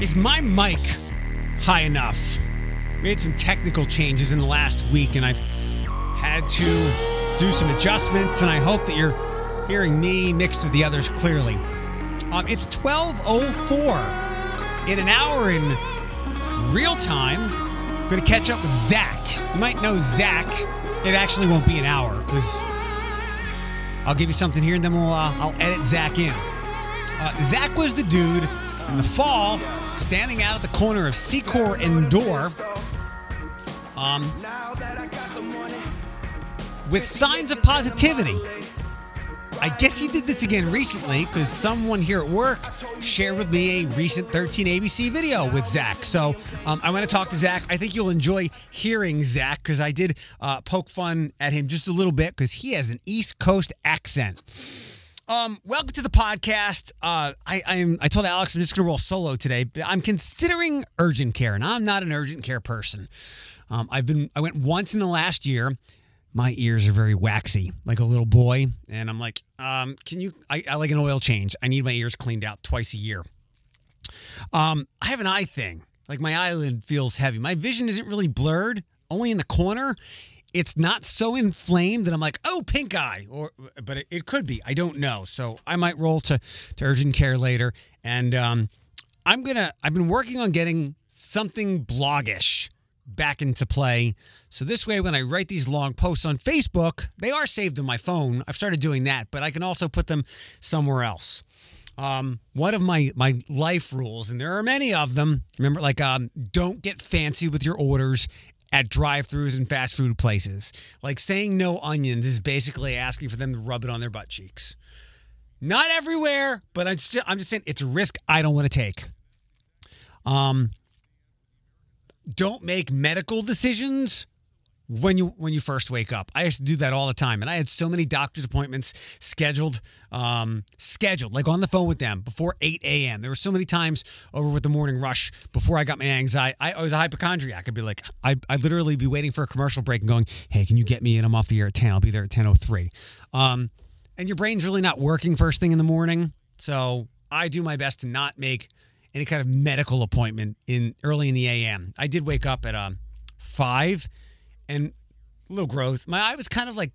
Is my mic high enough? We Made some technical changes in the last week, and I've had to do some adjustments, and I hope that you're hearing me mixed with the others clearly. Um, it's 12.04 in an hour in real time. I'm going to catch up with Zach. You might know Zach. It actually won't be an hour because I'll give you something here, and then we'll uh, I'll edit Zach in. Uh, Zach was the dude in the fall standing out at the corner of Secor and Dorr um, with signs of positivity. I guess he did this again recently because someone here at work shared with me a recent 13 ABC video with Zach. So um, I want to talk to Zach. I think you'll enjoy hearing Zach because I did uh, poke fun at him just a little bit because he has an East Coast accent. Um, welcome to the podcast. Uh, I, I'm. I told Alex I'm just gonna roll solo today. I'm considering urgent care, and I'm not an urgent care person. Um, I've been. I went once in the last year. My ears are very waxy, like a little boy, and I'm like, um, can you? I, I like an oil change. I need my ears cleaned out twice a year. Um, I have an eye thing. Like my eyelid feels heavy. My vision isn't really blurred, only in the corner it's not so inflamed that I'm like, oh, pink eye, or but it, it, could be. I don't know. So I might roll to to urgent care later, and um, I'm gonna. I've been working on getting something blogish back into play. So this way, when I write these long posts on Facebook, they are saved on my phone. I've started doing that, but I can also put them somewhere else. Um, one of my my life rules, and there are many of them. Remember, like um, don't get fancy with your orders at drive-throughs and fast food places. Like saying no onions is basically asking for them to rub it on their butt cheeks. Not everywhere, but I'm just, I'm just saying it's a risk I don't want to take. Um, don't make medical decisions when you when you first wake up. I used to do that all the time, and I had so many doctor's appointments scheduled, um, scheduled like on the phone with them before 8 a.m. There were so many times over with the morning rush before I got my anxiety. I, I was a hypochondriac. I'd be like, I I literally be waiting for a commercial break and going, Hey, can you get me in? I'm off the air at 10. I'll be there at 10:03. Um, and your brain's really not working first thing in the morning, so I do my best to not make any kind of medical appointment in early in the a.m. I did wake up at um, five and a little growth. My eye was kind of like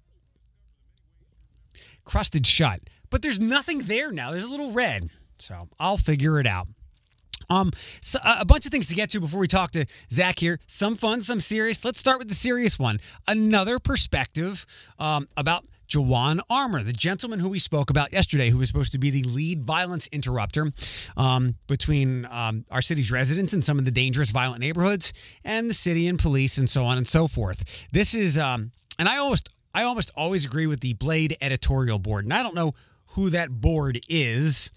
crusted shut, but there's nothing there now. There's a little red, so I'll figure it out. Um, so a bunch of things to get to before we talk to Zach here. Some fun, some serious. Let's start with the serious one. Another perspective um, about Jawan Armour, the gentleman who we spoke about yesterday, who was supposed to be the lead violence interrupter um, between um, our city's residents and some of the dangerous violent neighborhoods and the city and police and so on and so forth. This is, um, and I almost, I almost always agree with the Blade editorial board, and I don't know who that board is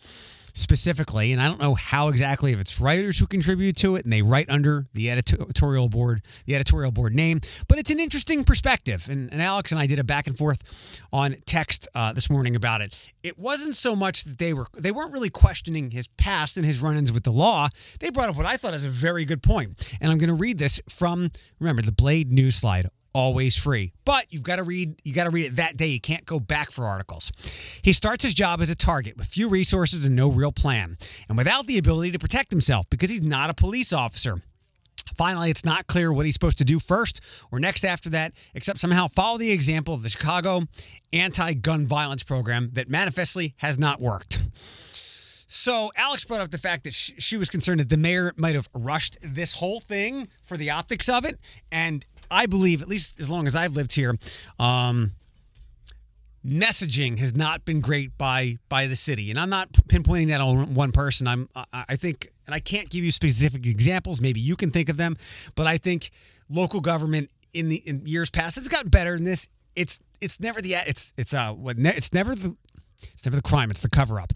specifically, and I don't know how exactly if it's writers who contribute to it and they write under the editorial board, the editorial board name, but it's an interesting perspective. And, and Alex and I did a back and forth on text uh, this morning about it. It wasn't so much that they were they weren't really questioning his past and his run-ins with the law. They brought up what I thought is a very good point, and I'm going to read this from remember the Blade news slide always free. But you've got to read you got to read it that day. You can't go back for articles. He starts his job as a target with few resources and no real plan, and without the ability to protect himself because he's not a police officer. Finally, it's not clear what he's supposed to do first or next after that, except somehow follow the example of the Chicago anti gun violence program that manifestly has not worked. So, Alex brought up the fact that she was concerned that the mayor might have rushed this whole thing for the optics of it. And I believe, at least as long as I've lived here, um, messaging has not been great by by the city, and I'm not pinpointing that on one person. I'm I think, and I can't give you specific examples. Maybe you can think of them, but I think local government in the in years past has gotten better than this. It's it's never the it's it's uh what it's never the it's never the crime. It's the cover up.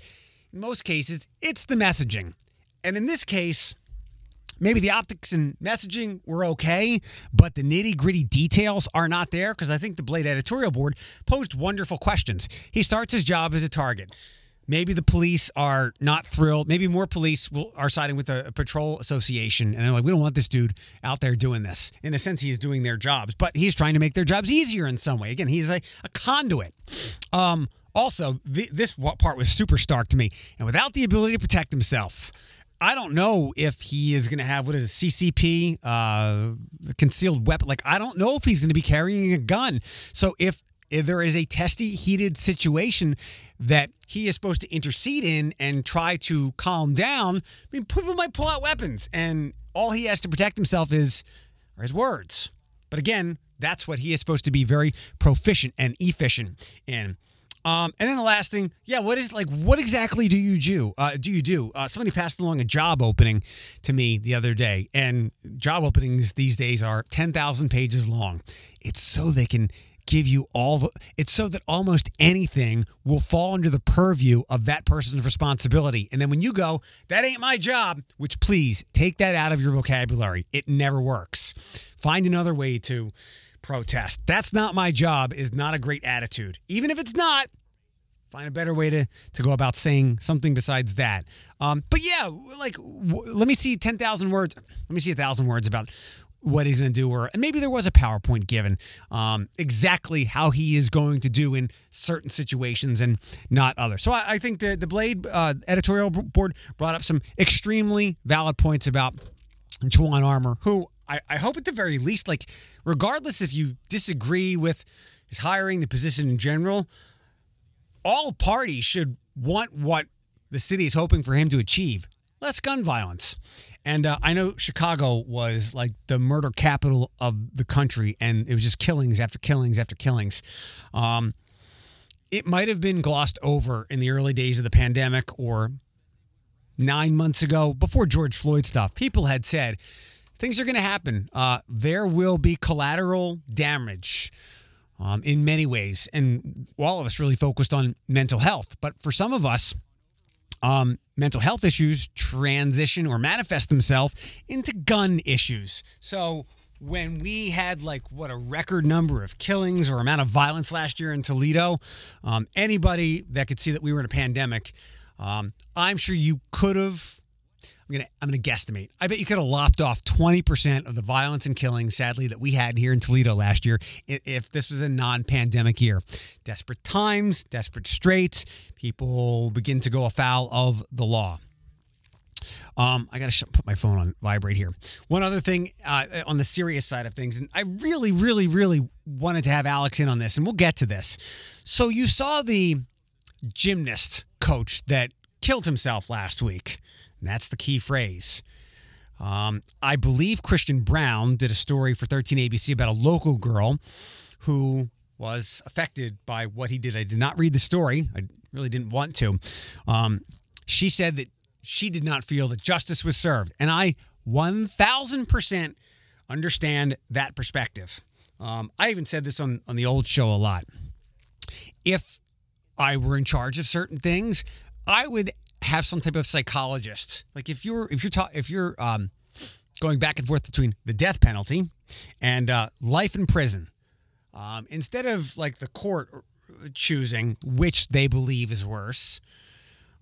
In most cases, it's the messaging, and in this case maybe the optics and messaging were okay, but the nitty gritty details are not there because I think the Blade editorial board posed wonderful questions. He starts his job as a target. Maybe the police are not thrilled. Maybe more police will, are siding with a, a, patrol association, and they're like, "We don't want this dude out there doing this." In a sense, he is doing their jobs, but he's trying to make their jobs easier in some way. Again, he's a, a conduit. Um, also, this part was super stark to me, and without the ability to protect himself, I don't know if he is going to have what is it, CCP, uh, concealed weapon. Like I don't know if he's going to be carrying a gun. So if, if there is a testy, heated situation that he is supposed to intercede in and try to calm down, I mean, people might pull out weapons, and all he has to protect himself is are his words. But again, that's what he is supposed to be very proficient and efficient in. Um, and then the last thing, yeah, what is like, what exactly do you do? Uh, do you do? Uh, somebody passed along a job opening to me the other day, and job openings these days are ten thousand pages long. It's so they can give you all the. It's so that almost anything will fall under the purview of that person's responsibility. And then when you go, that ain't my job, which please take that out of your vocabulary. It never works. Find another way to protest. That's not my job is not a great attitude. Even if it's not, find a better way to to go about saying something besides that. Um, but yeah, like w- let me see ten thousand words. Let me see a thousand words about what he's going to do, or and maybe there was a PowerPoint given um, exactly how he is going to do in certain situations and not others. So I, I think the the Blade uh, editorial board brought up some extremely valid points about Juwan Armour, who I, I hope at the very least, like, regardless if you disagree with his hiring, the position in general, all parties should want what the city is hoping for him to achieve less gun violence. And uh, I know Chicago was like the murder capital of the country, and it was just killings after killings after killings. Um, it might have been glossed over in the early days of the pandemic or nine months ago before George Floyd stuff. People had said things are going to happen. Uh, there will be collateral damage um, in many ways. And all of us really focused on mental health. But for some of us, um, mental health issues transition or manifest themselves into gun issues. So when we had like what a record number of killings or amount of violence last year in Toledo, um, anybody that could see that we were in a pandemic, um, I'm sure you could have I'm gonna I'm gonna guesstimate. I bet you could have lopped off 20% of the violence and killing, sadly, that we had here in Toledo last year if this was a non-pandemic year. Desperate times, desperate straits, people begin to go afoul of the law. Um, I gotta put my phone on vibrate here. One other thing uh, on the serious side of things, and I really, really, really wanted to have Alex in on this, and we'll get to this. So you saw the gymnast coach that killed himself last week. And that's the key phrase. Um, I believe Christian Brown did a story for 13 ABC about a local girl who was affected by what he did. I did not read the story. I really didn't want to. Um, she said that she did not feel that justice was served. And I 1000% understand that perspective. Um, I even said this on, on the old show a lot. If I were in charge of certain things, I would have some type of psychologist. Like if you're if you're ta- if you're um, going back and forth between the death penalty and uh, life in prison, um, instead of like the court choosing which they believe is worse,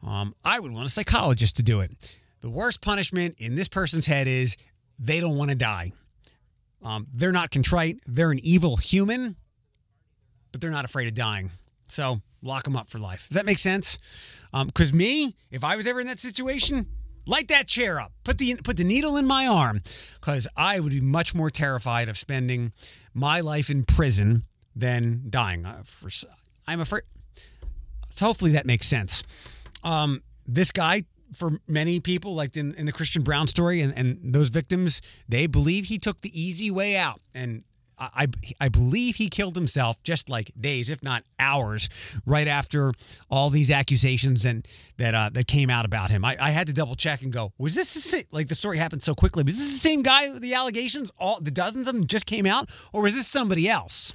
um, I would want a psychologist to do it. The worst punishment in this person's head is they don't want to die. Um, they're not contrite. They're an evil human, but they're not afraid of dying. So lock them up for life. Does that make sense? Because um, me, if I was ever in that situation, light that chair up, put the put the needle in my arm, because I would be much more terrified of spending my life in prison than dying. I'm afraid. So hopefully that makes sense. Um, this guy, for many people, like in, in the Christian Brown story and, and those victims, they believe he took the easy way out. And I, I believe he killed himself just like days, if not hours, right after all these accusations and that uh, that came out about him. I, I had to double check and go, was this the same, like the story happened so quickly? Was this the same guy the allegations? All the dozens of them just came out, or was this somebody else?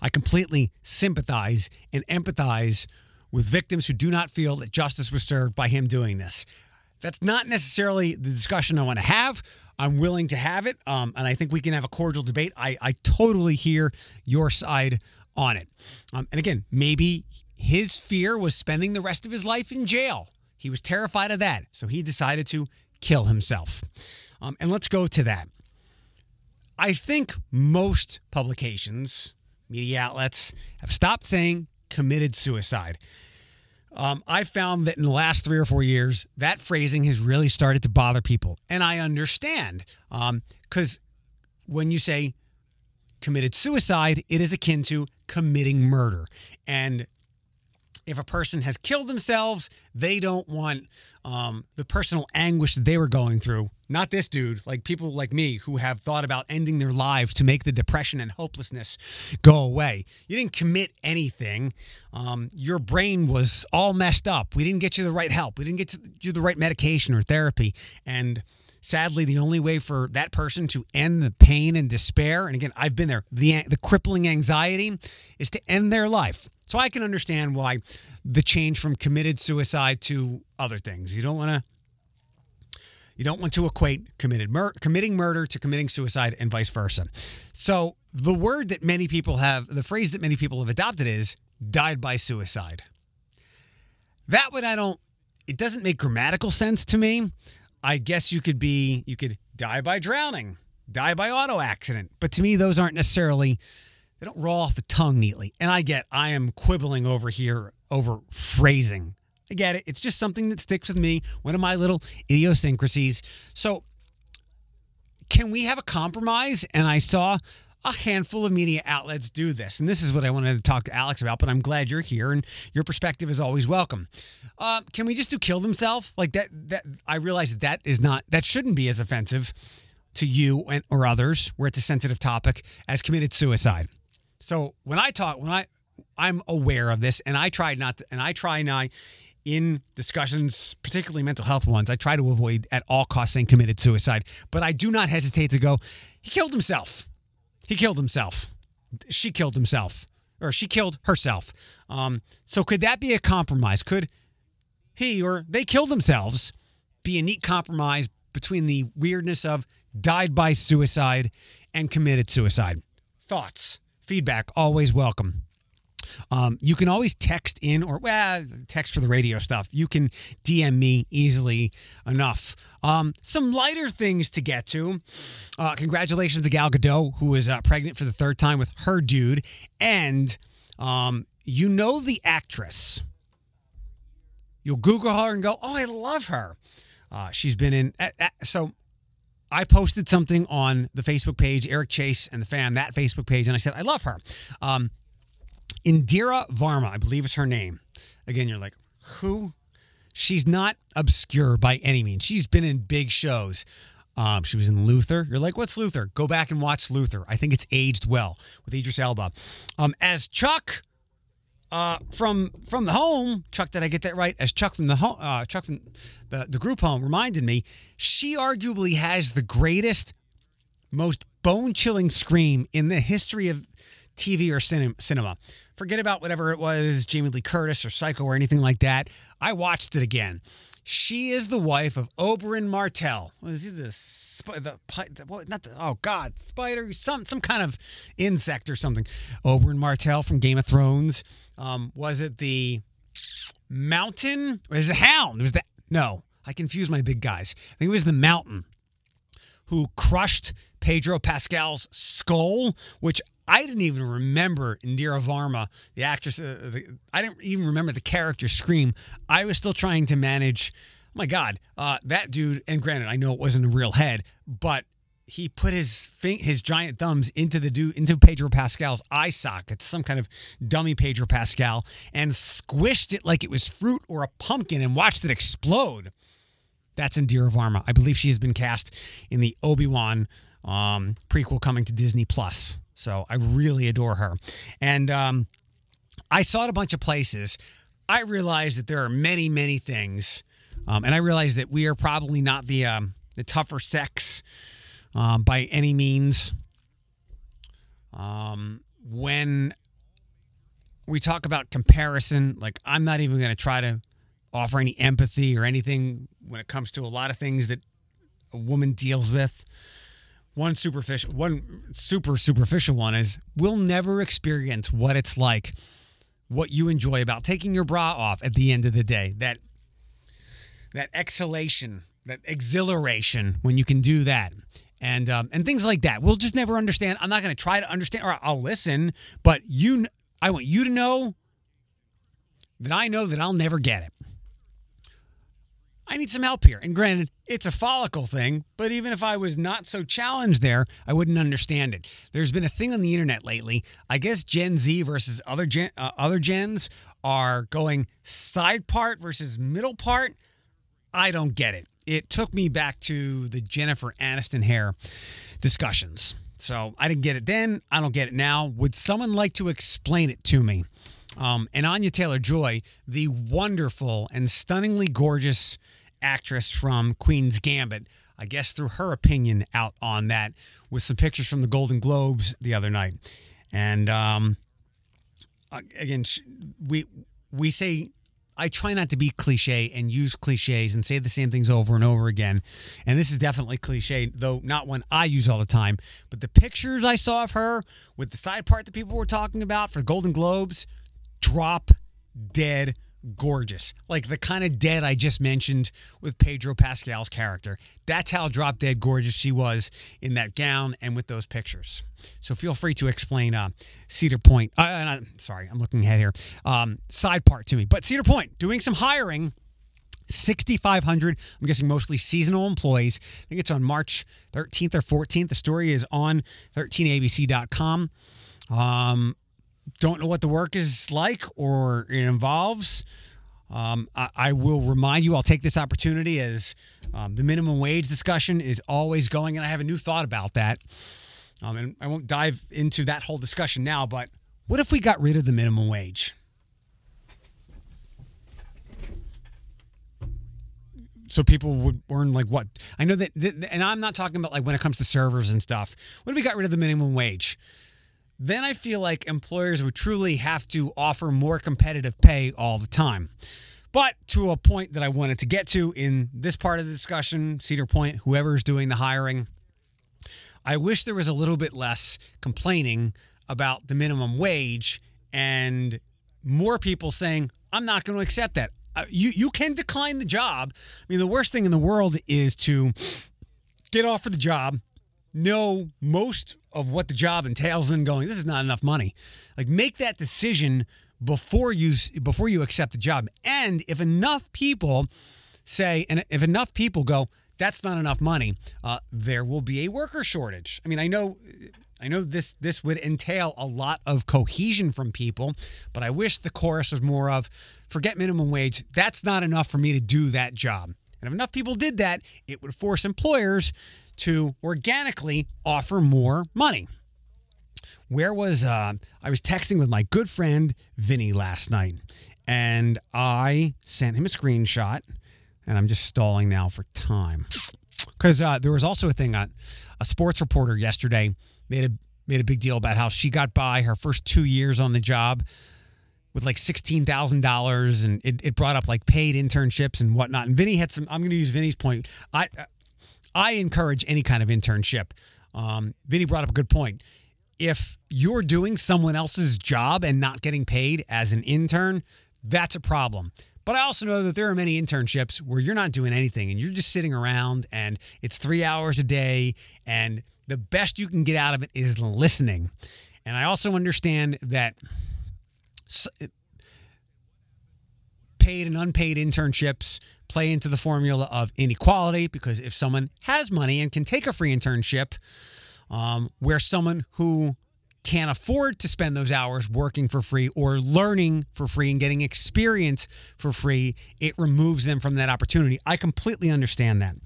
I completely sympathize and empathize with victims who do not feel that justice was served by him doing this. That's not necessarily the discussion I want to have. I'm willing to have it, um, and I think we can have a cordial debate. I, I totally hear your side on it. Um, and again, maybe his fear was spending the rest of his life in jail. He was terrified of that, so he decided to kill himself. Um, and let's go to that. I think most publications, media outlets, have stopped saying committed suicide. Um, I found that in the last three or four years, that phrasing has really started to bother people. And I understand because when you say committed suicide, it is akin to committing murder. And if a person has killed themselves, they don't want um, the personal anguish that they were going through. Not this dude, like people like me who have thought about ending their lives to make the depression and hopelessness go away. You didn't commit anything. Um, your brain was all messed up. We didn't get you the right help. We didn't get you the right medication or therapy. And sadly, the only way for that person to end the pain and despair, and again, I've been there, the, the crippling anxiety is to end their life. So I can understand why the change from committed suicide to other things. You don't want to you don't want to equate committed mur- committing murder to committing suicide and vice versa. So the word that many people have, the phrase that many people have adopted is died by suicide. That one I don't it doesn't make grammatical sense to me. I guess you could be you could die by drowning, die by auto accident, but to me those aren't necessarily they don't roll off the tongue neatly. And I get I am quibbling over here over phrasing. I get it. It's just something that sticks with me, one of my little idiosyncrasies. So can we have a compromise? And I saw a handful of media outlets do this. And this is what I wanted to talk to Alex about, but I'm glad you're here and your perspective is always welcome. Uh, can we just do kill themselves? Like that, that I realize that that is not, that shouldn't be as offensive to you and, or others where it's a sensitive topic as committed suicide. So when I talk, when I, I'm aware of this and I try not to, and I try not in discussions, particularly mental health ones, I try to avoid at all costs saying committed suicide, but I do not hesitate to go, he killed himself. He killed himself. She killed himself, or she killed herself. Um, so could that be a compromise? Could he or they killed themselves be a neat compromise between the weirdness of died by suicide and committed suicide? Thoughts, feedback, always welcome. Um, you can always text in or well, text for the radio stuff. You can DM me easily enough. Um, some lighter things to get to. Uh, congratulations to Gal Gadot, who is uh, pregnant for the third time with her dude. And um, you know the actress. You'll Google her and go, oh, I love her. Uh, she's been in. so I posted something on the Facebook page, Eric Chase and the fam, that Facebook page, and I said, I love her. Um, Indira Varma, I believe is her name. Again, you're like, who? She's not obscure by any means. She's been in big shows. Um, she was in Luther. You're like, what's Luther? Go back and watch Luther. I think it's aged well with Idris Elba. Um, as Chuck uh, from from the home, Chuck, did I get that right? As Chuck from the home, uh, Chuck from the, the group home reminded me, she arguably has the greatest, most bone chilling scream in the history of TV or cinema. Forget about whatever it was, Jamie Lee Curtis or Psycho or anything like that. I watched it again. She is the wife of Oberyn Martell. Was he the the, what, not the oh god spider some some kind of insect or something. Oberyn Martell from Game of Thrones. Um, was it the mountain? Or Was it the hound? Was the no. I confused my big guys. I think it was the mountain who crushed Pedro Pascal's skull, which I didn't even remember Indira Varma, the actress. Uh, the, I didn't even remember the character scream. I was still trying to manage. Oh my God, uh, that dude. And granted, I know it wasn't a real head, but he put his his giant thumbs into the dude into Pedro Pascal's eye socket, some kind of dummy Pedro Pascal, and squished it like it was fruit or a pumpkin, and watched it explode. That's Indira Varma. I believe she has been cast in the Obi Wan um, prequel coming to Disney Plus. So I really adore her. And um, I saw it a bunch of places. I realized that there are many, many things. Um, and I realize that we are probably not the, um, the tougher sex um, by any means. Um, when we talk about comparison, like I'm not even going to try to offer any empathy or anything when it comes to a lot of things that a woman deals with one superficial one super superficial one is we'll never experience what it's like what you enjoy about taking your bra off at the end of the day. That that exhalation that exhilaration when you can do that. And um, and things like that. We'll just never understand. I'm not going to try to understand or i'll listen but you i want you to know that I know that I'll never get it. I need some help here. And granted, it's a follicle thing, but even if I was not so challenged there, I wouldn't understand it. There's been a thing on the internet lately. I guess Gen Z versus other gen, uh, other gens are going side part versus middle part. I don't get it. It took me back to the Jennifer Aniston hair discussions. So I didn't get it then. I don't get it now. Would someone like to explain it to me? Um, and Anya Taylor Joy, the wonderful and stunningly gorgeous actress from Queen's Gambit, I guess threw her opinion out on that with some pictures from the Golden Globes the other night. And um, again, we we say I try not to be cliche and use cliches and say the same things over and over again. And this is definitely cliche, though not one I use all the time. But the pictures I saw of her with the side part that people were talking about for Golden Globes, drop dead gorgeous. Like the kind of dead I just mentioned with Pedro Pascal's character. That's how drop dead gorgeous she was in that gown and with those pictures. So feel free to explain uh, Cedar Point. Uh, uh, sorry, I'm looking ahead here. Um, side part to me. But Cedar Point doing some hiring. 6,500, I'm guessing mostly seasonal employees. I think it's on March 13th or 14th. The story is on 13abc.com. Um, don't know what the work is like or it involves, um, I, I, will remind you, I'll take this opportunity as um, the minimum wage discussion is always going, and I have a new thought about that. Um, and I won't dive into that whole discussion now, but what if we got rid of the minimum wage? so people would earn like what I know that, and I'm not talking about like when it comes to servers and stuff. What if we got rid of the minimum wage? Then I feel like employers would truly have to offer more competitive pay all the time. But to a point that I wanted to get to in this part of the discussion, Cedar Point, whoever's doing the hiring, I wish there was a little bit less complaining about the minimum wage and more people saying, I'm not going to accept that. Uh, you, you can decline the job. I mean, the worst thing in the world is to get offered the job, know most of what the job entails and going this is not enough money. Like make that decision before you before you accept the job. And if enough people say and if enough people go that's not enough money uh, there will be a worker shortage. I mean i know i know this this would entail a lot of cohesion from people but i wish the chorus was more of forget minimum wage. That's not enough for me to do that job. And if enough people did that it would force employers to organically offer more money. Where was uh, I was texting with my good friend Vinny last night, and I sent him a screenshot, and I'm just stalling now for time because uh, there was also a thing on a sports reporter yesterday made a made a big deal about how she got by her first two years on the job with like sixteen thousand dollars, and it, it brought up like paid internships and whatnot. And Vinny had some. I'm going to use Vinny's point. I I encourage any kind of internship. Um, Vinny brought up a good point. If you're doing someone else's job and not getting paid as an intern, that's a problem. But I also know that there are many internships where you're not doing anything and you're just sitting around and it's three hours a day and the best you can get out of it is listening. And I also understand that paid and unpaid internships play into the formula of inequality because if someone has money and can take a free internship, um, where someone who can't afford to spend those hours working for free or learning for free and getting experience for free, it removes them from that opportunity. I completely understand that.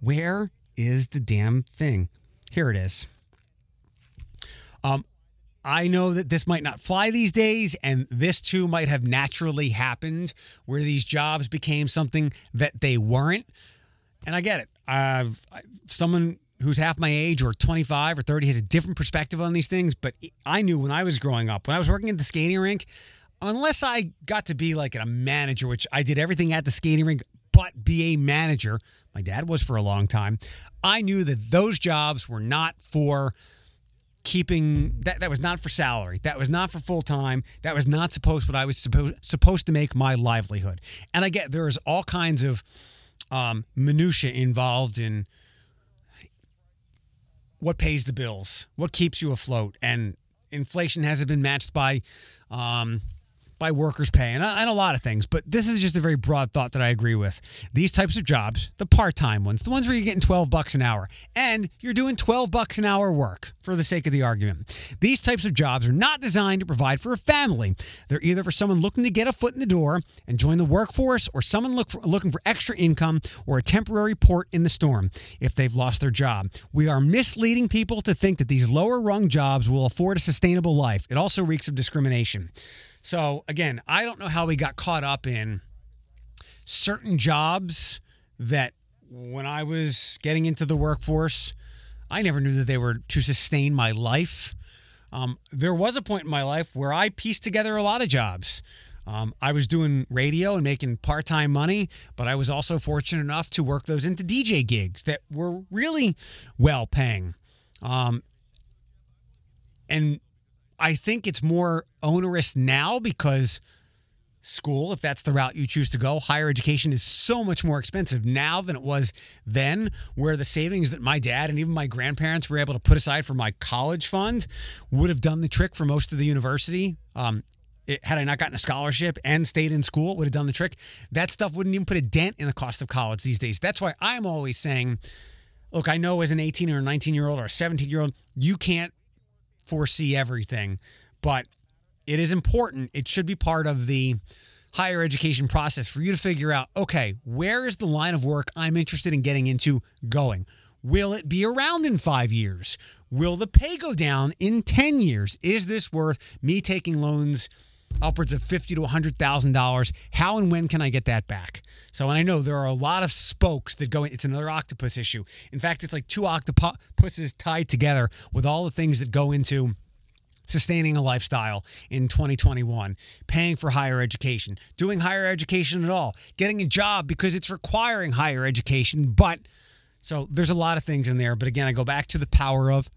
Where is the damn thing? Here it is. Um, I know that this might not fly these days, and this too might have naturally happened where these jobs became something that they weren't. And I get it. I've someone who's half my age or 25 or 30 has a different perspective on these things, but I knew when I was growing up, when I was working at the skating rink, unless I got to be like a manager, which I did everything at the skating rink but be a manager, my dad was for a long time, I knew that those jobs were not for keeping that that was not for salary. That was not for full time that was not supposed what i was supposed supposed to make my livelihood. And i get there is all kinds of um, minutia involved in what pays the bills what keeps you afloat. And inflation hasn't been matched by um, by workers' pay and, uh, and a lot of things, but this is just a very broad thought that I agree with. These types of jobs, the part-time ones, the ones where you're getting 12 bucks an hour and you're doing 12 bucks an hour work for the sake of the argument. These types of jobs are not designed to provide for a family. They're either for someone looking to get a foot in the door and join the workforce or someone look for, looking for extra income or a temporary port in the storm if they've lost their job. We are misleading people to think that these lower rung jobs will afford a sustainable life. It also reeks of discrimination. So again, I don't know how we got caught up in certain jobs that when I was getting into the workforce, I never knew that they were to sustain my life. Um, there was a point in my life where I pieced together a lot of jobs. Um, I was doing radio and making part time money, but I was also fortunate enough to work those into DJ gigs that were really well paying. Um, and I think it's more onerous now because school, if that's the route you choose to go, higher education is so much more expensive now than it was then, where the savings that my dad and even my grandparents were able to put aside for my college fund would have done the trick for most of the university. Um, it, had I not gotten a scholarship and stayed in school, it would have done the trick. That stuff wouldn't even put a dent in the cost of college these days. That's why I'm always saying, look, I know as an 18 or a 19 year old or a 17 year old, you can't foresee everything, but it is important. It should be part of the higher education process for you to figure out okay, where is the line of work I'm interested in getting into going? Will it be around in five years? Will the pay go down in 10 years? Is this worth me taking loans upwards of fifty to hundred thousand dollars? How and when can I get that back? So, and I know there are a lot of spokes that go. It's another octopus issue. In fact, it's like two octopuses tied together with all the things that go into sustaining a lifestyle in 2021, paying for higher education, doing higher education at all, getting a job because it's requiring higher education. But so there's a lot of things in there. But again, I go back to the power of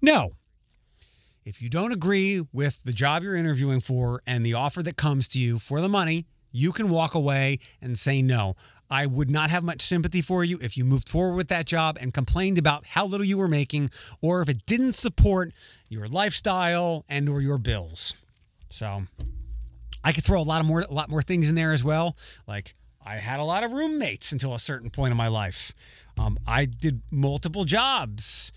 no. If you don't agree with the job you're interviewing for and the offer that comes to you for the money, you can walk away and say no. I would not have much sympathy for you if you moved forward with that job and complained about how little you were making or if it didn't support your lifestyle and or your bills. So, I could throw a lot of more a lot more things in there as well. Like I had a lot of roommates until a certain point in my life. Um, I did multiple jobs.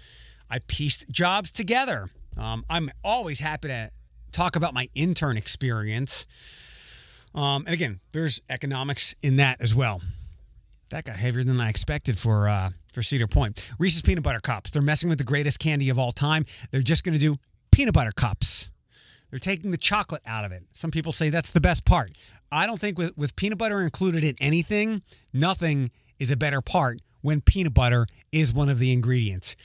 I pieced jobs together. Um, I'm always happy to talk about my intern experience. Um, and again, there's economics in that as well. That got heavier than I expected for uh, for Cedar Point. Reese's peanut butter cups. They're messing with the greatest candy of all time. They're just going to do peanut butter cups. They're taking the chocolate out of it. Some people say that's the best part. I don't think with, with peanut butter included in anything, nothing is a better part when peanut butter is one of the ingredients.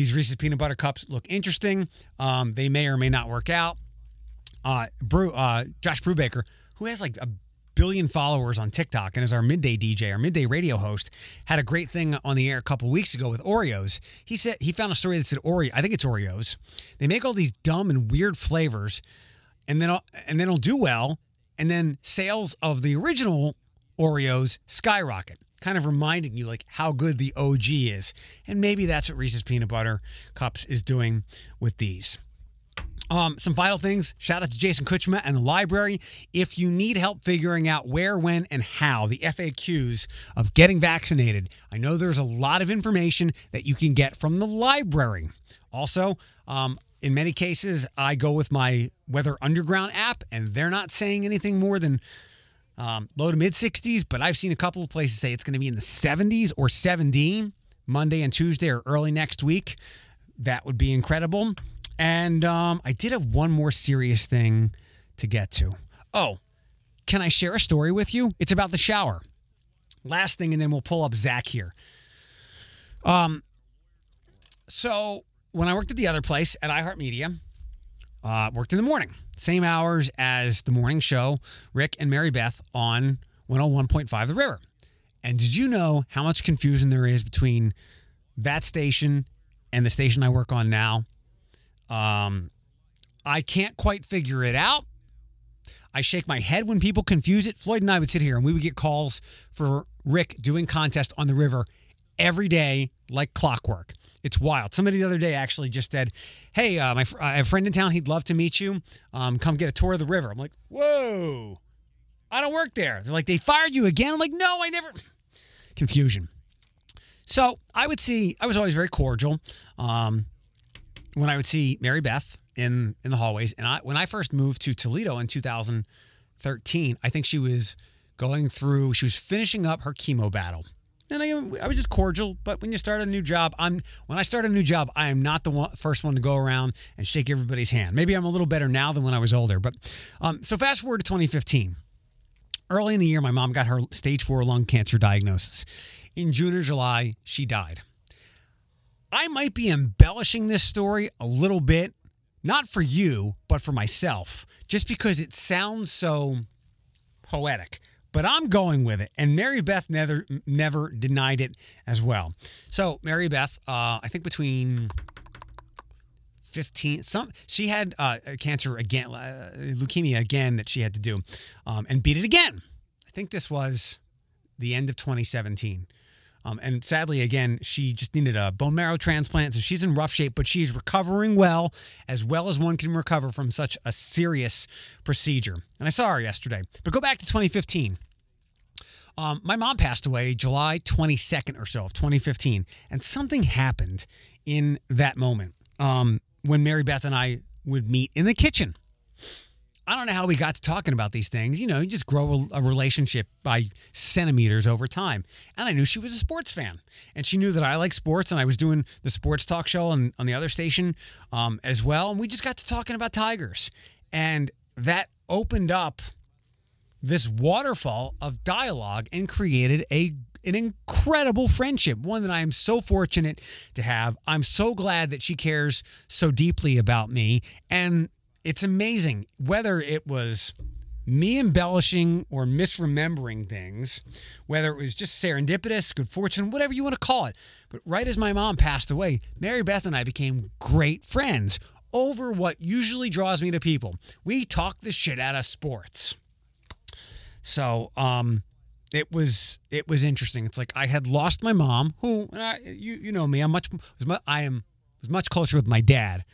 These Reese's peanut butter cups look interesting. Um, they may or may not work out. Uh, Brew, uh, Josh Brubaker, who has like a billion followers on TikTok and is our midday DJ, our midday radio host, had a great thing on the air a couple weeks ago with Oreos. He said he found a story that said Oreo, I think it's Oreos. They make all these dumb and weird flavors, and then and then it'll do well, and then sales of the original Oreos skyrocket. Kind of reminding you like how good the OG is. And maybe that's what Reese's Peanut Butter Cups is doing with these. Um, some final things. Shout out to Jason Kucsma and the library. If you need help figuring out where, when, and how, the FAQs of getting vaccinated, I know there's a lot of information that you can get from the library. Also, um, in many cases, I go with my Weather Underground app, and they're not saying anything more than um, low to mid 60s, but I've seen a couple of places say it's going to be in the 70s or 70 Monday and Tuesday or early next week. That would be incredible. And um, I did have one more serious thing to get to. Oh, can I share a story with you? It's about the shower. Last thing, and then we'll pull up Zach here. Um, so when I worked at the other place at iHeartMedia, uh, worked in the morning, same hours as the morning show, Rick and Mary Beth on 101.5 The River. And did you know how much confusion there is between that station and the station I work on now? Um, I can't quite figure it out. I shake my head when people confuse it. Floyd and I would sit here and we would get calls for Rick doing contest on the river every day like clockwork. It's wild. Somebody the other day actually just said, "Hey, uh, my fr- I have a friend in town. He'd love to meet you. Um, come get a tour of the river." I'm like, "Whoa, I don't work there." They're like, "They fired you again?" I'm like, "No, I never." Confusion. So I would see. I was always very cordial. Um, when I would see Mary Beth in in the hallways, and I when I first moved to Toledo in 2013, I think she was going through. She was finishing up her chemo battle. And I, I was just cordial, but when you start a new job, I'm when I start a new job, I am not the one, first one to go around and shake everybody's hand. Maybe I'm a little better now than when I was older, but um, so fast forward to 2015. Early in the year, my mom got her stage four lung cancer diagnosis. In June or July, she died. I might be embellishing this story a little bit, not for you, but for myself, just because it sounds so poetic. But I'm going with it, and Mary Beth never never denied it as well. So Mary Beth, uh, I think between 15 some she had uh, cancer again uh, leukemia again that she had to do um, and beat it again. I think this was the end of 2017 um, and sadly again she just needed a bone marrow transplant so she's in rough shape but she's recovering well as well as one can recover from such a serious procedure and i saw her yesterday but go back to 2015 um, my mom passed away July 22nd or so of 2015, and something happened in that moment. Um, when Mary Beth and I would meet in the kitchen. I don't know how we got to talking about these things. You know, you just grow a, a, relationship by centimeters over time. And I knew she was a sports fan. And she knew that I like sports, and I was doing the sports talk show on, on the other station um, as well. And we just got to talking about Tigers. And that opened up this waterfall of dialogue and created a an incredible friendship, one that I am so fortunate to have. I'm so glad that she cares so deeply about me. And it's amazing whether it was me embellishing or misremembering things, whether it was just serendipitous, good fortune, whatever you want to call it. But right as my mom passed away, Mary Beth and I became great friends over what usually draws me to people. We talk the shit out of sports. So, um, it was it was interesting. It's like I had lost my mom, who I, you you know me, I'm much I am much closer with my dad.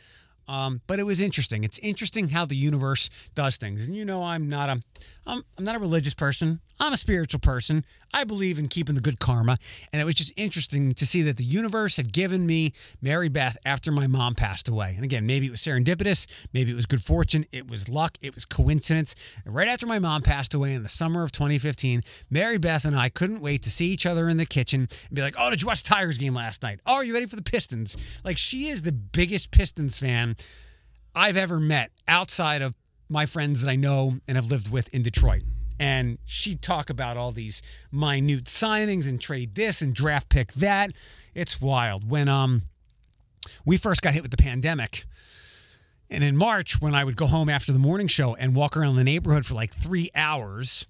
Um, but it was interesting. It's interesting how the universe does things. And you know, I'm not a, I'm, I'm not a religious person. I'm a spiritual person. I believe in keeping the good karma. And it was just interesting to see that the universe had given me Mary Beth after my mom passed away. And again, maybe it was serendipitous, maybe it was good fortune, it was luck, it was coincidence. And right after my mom passed away in the summer of 2015, Mary Beth and I couldn't wait to see each other in the kitchen and be like, oh, did you watch the Tigers game last night? Oh, are you ready for the Pistons? Like, she is the biggest Pistons fan I've ever met outside of my friends that I know and have lived with in Detroit and she'd talk about all these minute signings and trade this and draft pick that. It's wild. When um we first got hit with the pandemic, and in March, when I would go home after the morning show and walk around the neighborhood for like three hours,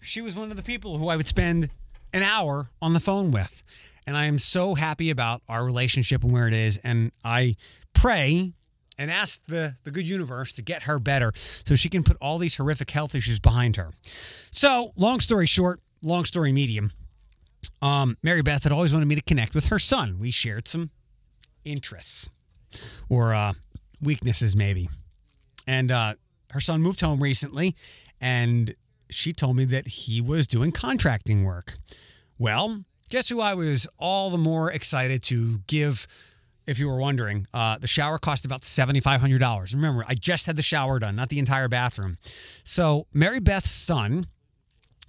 she was one of the people who I would spend an hour on the phone with. And I am so happy about our relationship and where it is. And I pray and ask the, the good universe to get her better so she can put all these horrific health issues behind her. So, long story short, long story medium, um, Mary Beth had always wanted me to connect with her son. We shared some interests or uh, weaknesses, maybe. And uh, her son moved home recently, and she told me that he was doing contracting work. Well, guess who I was all the more excited to give if you were wondering, uh, the shower cost about $7,500. Remember, I just had the shower done, not the entire bathroom. So, Mary Beth's son,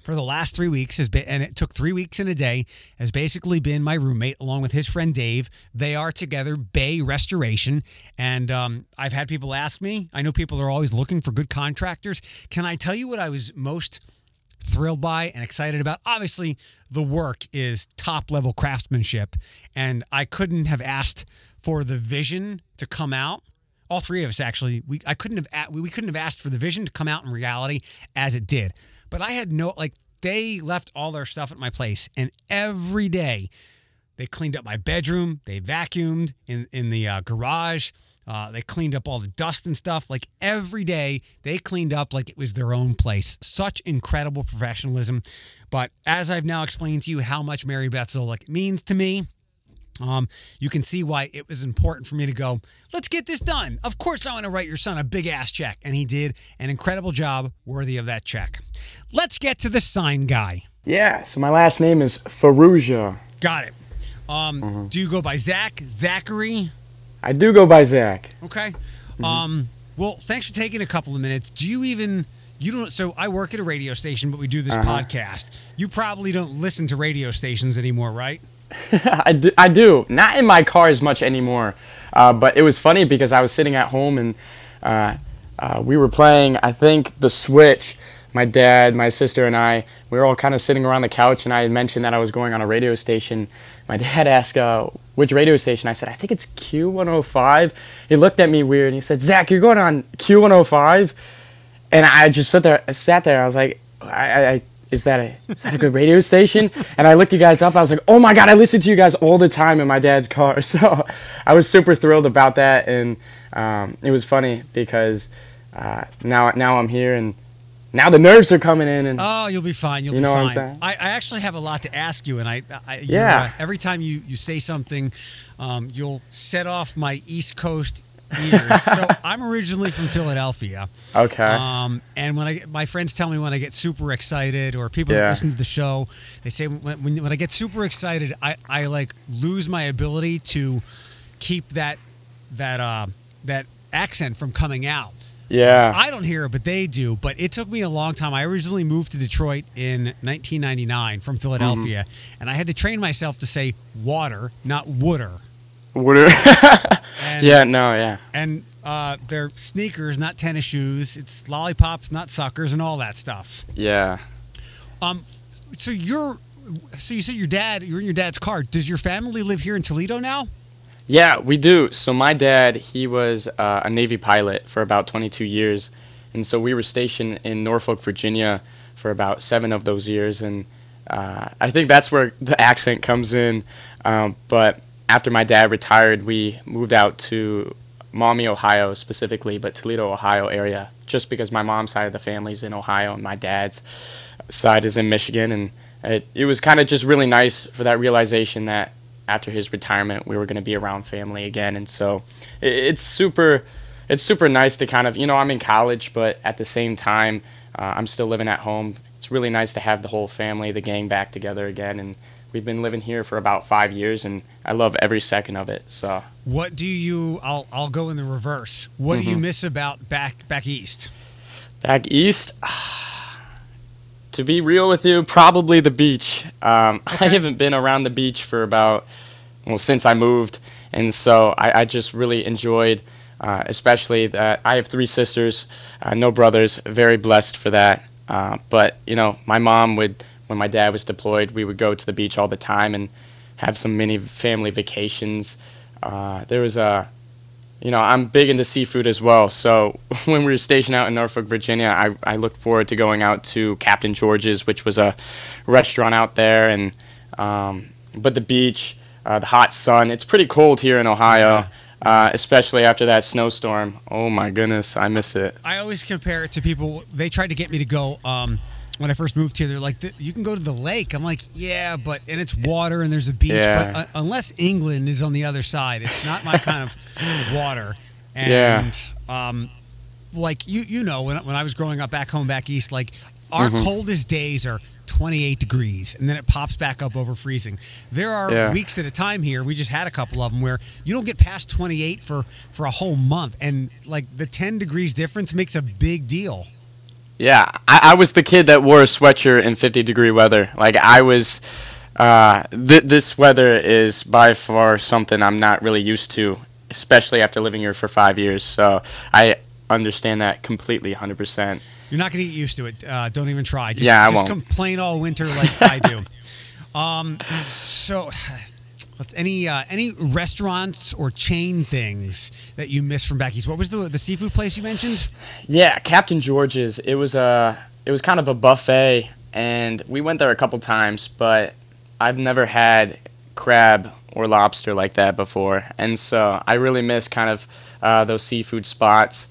for the last three weeks, has been, and it took three weeks and a day, has basically been my roommate along with his friend Dave. They are together, Bay Restoration. And um, I've had people ask me, I know people are always looking for good contractors. Can I tell you what I was most thrilled by and excited about. Obviously, the work is top level craftsmanship, and I couldn't have asked for the vision to come out. All three of us actually, we I couldn't have we couldn't have asked for the vision to come out in reality as it did. But I had no like they left all their stuff at my place, and every day They cleaned up my bedroom. They vacuumed in in the uh, garage. Uh, they cleaned up all the dust and stuff. Like every day, they cleaned up like it was their own place. Such incredible professionalism. But as I've now explained to you how much Mary Beth Zolik means to me, um, you can see why it was important for me to go, let's get this done. Of course, I want to write your son a big ass check. And he did an incredible job worthy of that check. Let's get to the sign guy. Yeah, so my last name is Faruja. Got it. Um, Do you go by Zach, Zachary? I do go by Zach. Okay. Um, well, thanks for taking a couple of minutes. Do you even you don't so I work at a radio station, but we do this podcast. You probably don't listen to radio stations anymore, right? I, do, I do. Not in my car as much anymore. Uh, but it was funny because I was sitting at home and uh, uh, we were playing, I think, The Switch. My dad, my sister, and I, we were all kind of sitting around the couch, and I had mentioned that I was going on a radio station. My dad asked, uh, which radio station? I said, I think it's Q105. He looked at me weird and he said, Zach, you're going on Q105? And I just sat there, sat there. I was like, I, I, is that a is that a good radio station? And I looked you guys up. I was like, oh my god, I listen to you guys all the time in my dad's car. So I was super thrilled about that, and um, it was funny because uh, now now I'm here and now the nerves are coming in and Oh, you'll be fine. You'll You be know what I'm fine. saying? I, I actually have a lot to ask you, and I, I Yeah. uh, every time you you say something, um, you'll set off my East Coast ears. so I'm originally from Philadelphia. okay. Um, and when I get, my friends tell me when I get super excited, or people that Yeah. listen to the show, they say when, when, when I get super excited, I, I like lose my ability to keep that that uh, that accent from coming out. Yeah. I don't hear it, but they do. But it took me a long time. I originally moved to Detroit in 1999 from Philadelphia, Mm-hmm. and I had to train myself to say water, not wooder. And, yeah. No. Yeah. And uh, they're sneakers, not tennis shoes. It's lollipops, not suckers, and all that stuff. Yeah. Um, so you're, so you said your dad, you're in your dad's car. Does your family live here in Toledo now? Yeah, we do. So my dad, he was uh, a Navy pilot for about 22 years, and so we were stationed in Norfolk, Virginia, for about seven of those years, and uh, I think that's where the accent comes in. Um, but after my dad retired, we moved out to Maumee, Ohio, specifically, but Toledo, Ohio area, just because my mom's side of the family's in Ohio and my dad's side is in Michigan, and it, it was kind of just really nice for that realization that after his retirement we were going to be around family again, and so it, it's super, it's super nice to kind of you know I'm in college, but at the same time uh, I'm still living at home. It's really nice to have the whole family, the gang, back together again, and we've been living here for about five years, and I love every second of it. So. What do you? I'll I'll go in the reverse. What do Mm-hmm. you miss about back back east? Back east, to be real with you, probably the beach. Um, I haven't been around the beach for about, well, since I moved. And so I, I just really enjoyed, uh, especially that I have three sisters, uh, no brothers, very blessed for that. Uh, but, you know, my mom would, when my dad was deployed, we would go to the beach all the time and have some mini family vacations. Uh, there was a, you know, I'm big into seafood as well. So when we were stationed out in Norfolk, Virginia, I, I looked forward to going out to Captain George's, which was a restaurant out there, and um, but the beach, uh, the hot sun. It's pretty cold here in Ohio, uh, especially after that snowstorm. Oh my goodness, I miss it. I always compare it to people. They tried to get me to go. Um, when I first moved here, they're like, "You can go to the lake." I'm like, "Yeah, but and it's water and there's a beach, Yeah. but uh, unless England is on the other side, it's not my kind of water." Yeah. And um, like you, you know, when when I was growing up back home, back east, like our Mm-hmm. coldest days are 28 degrees, and then it pops back up over freezing. There are Yeah. weeks at a time here. We just had a couple of them where you don't get past 28 for for a whole month, and like the 10 degrees difference makes a big deal. Yeah, I, I was the kid that wore a sweatshirt in 50 degree weather. Like I was. Uh, th- this weather is by far something I'm not really used to, especially after living here for five years. So I understand that completely, 100%. You're not going to get used to it. Uh, don't even try. Just, Yeah, I just won't. complain all winter like I do. Um, so, any uh, any restaurants or chain things that you miss from back east? What was the the seafood place you mentioned? Yeah, Captain George's. It was a it was kind of a buffet, and we went there a couple times, but I've never had crab or lobster like that before, and so I really miss kind of uh, those seafood spots.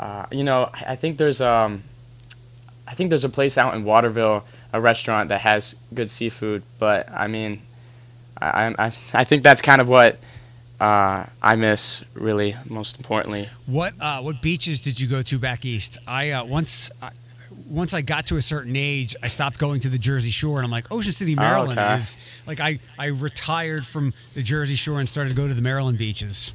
Uh, you know, I think there's um, I think there's a place out in Waterville, a restaurant that has good seafood, but I mean, I I, I think that's kind of what uh, I miss really most importantly. What uh, what beaches did you go to back east? I uh, once I, once I got to a certain age, I stopped going to the Jersey Shore, and I'm like, Ocean City, Maryland okay. is like I I retired from the Jersey Shore and started to go to the Maryland beaches.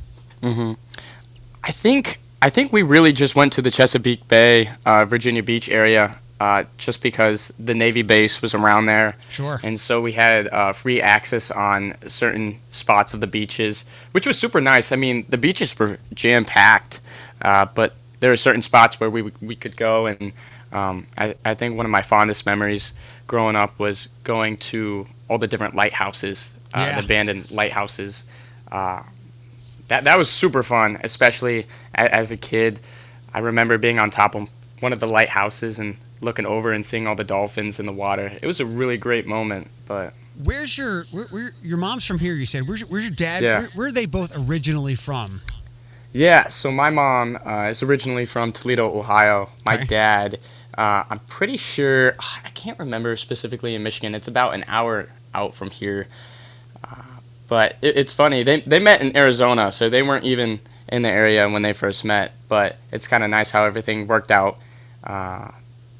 I think I think we really just went to the Chesapeake Bay, uh, Virginia Beach area, uh, just because the Navy base was around there. Sure. And so we had uh, free access on certain spots of the beaches, which was super nice. I mean, the beaches were jam packed, uh, but there are certain spots where we we could go, and um, I I think one of my fondest memories growing up was going to all the different lighthouses, uh, Yeah. the abandoned lighthouses. Uh, that that was super fun, especially a, as a kid. I remember being on top of one of the lighthouses and looking over and seeing all the dolphins in the water. It was a really great moment. But Where's your where, where, your mom's from here? You said. Where's your, where's your dad? Yeah. Where, where are they both originally from? yeah, so my mom uh, is originally from Toledo, Ohio. My Okay. dad, uh, I'm pretty sure I can't remember specifically in Michigan. It's about an hour out from here. Uh, but it, it's funny they they met in Arizona, so they weren't even in the area when they first met. But it's kind of nice how everything worked out. Uh,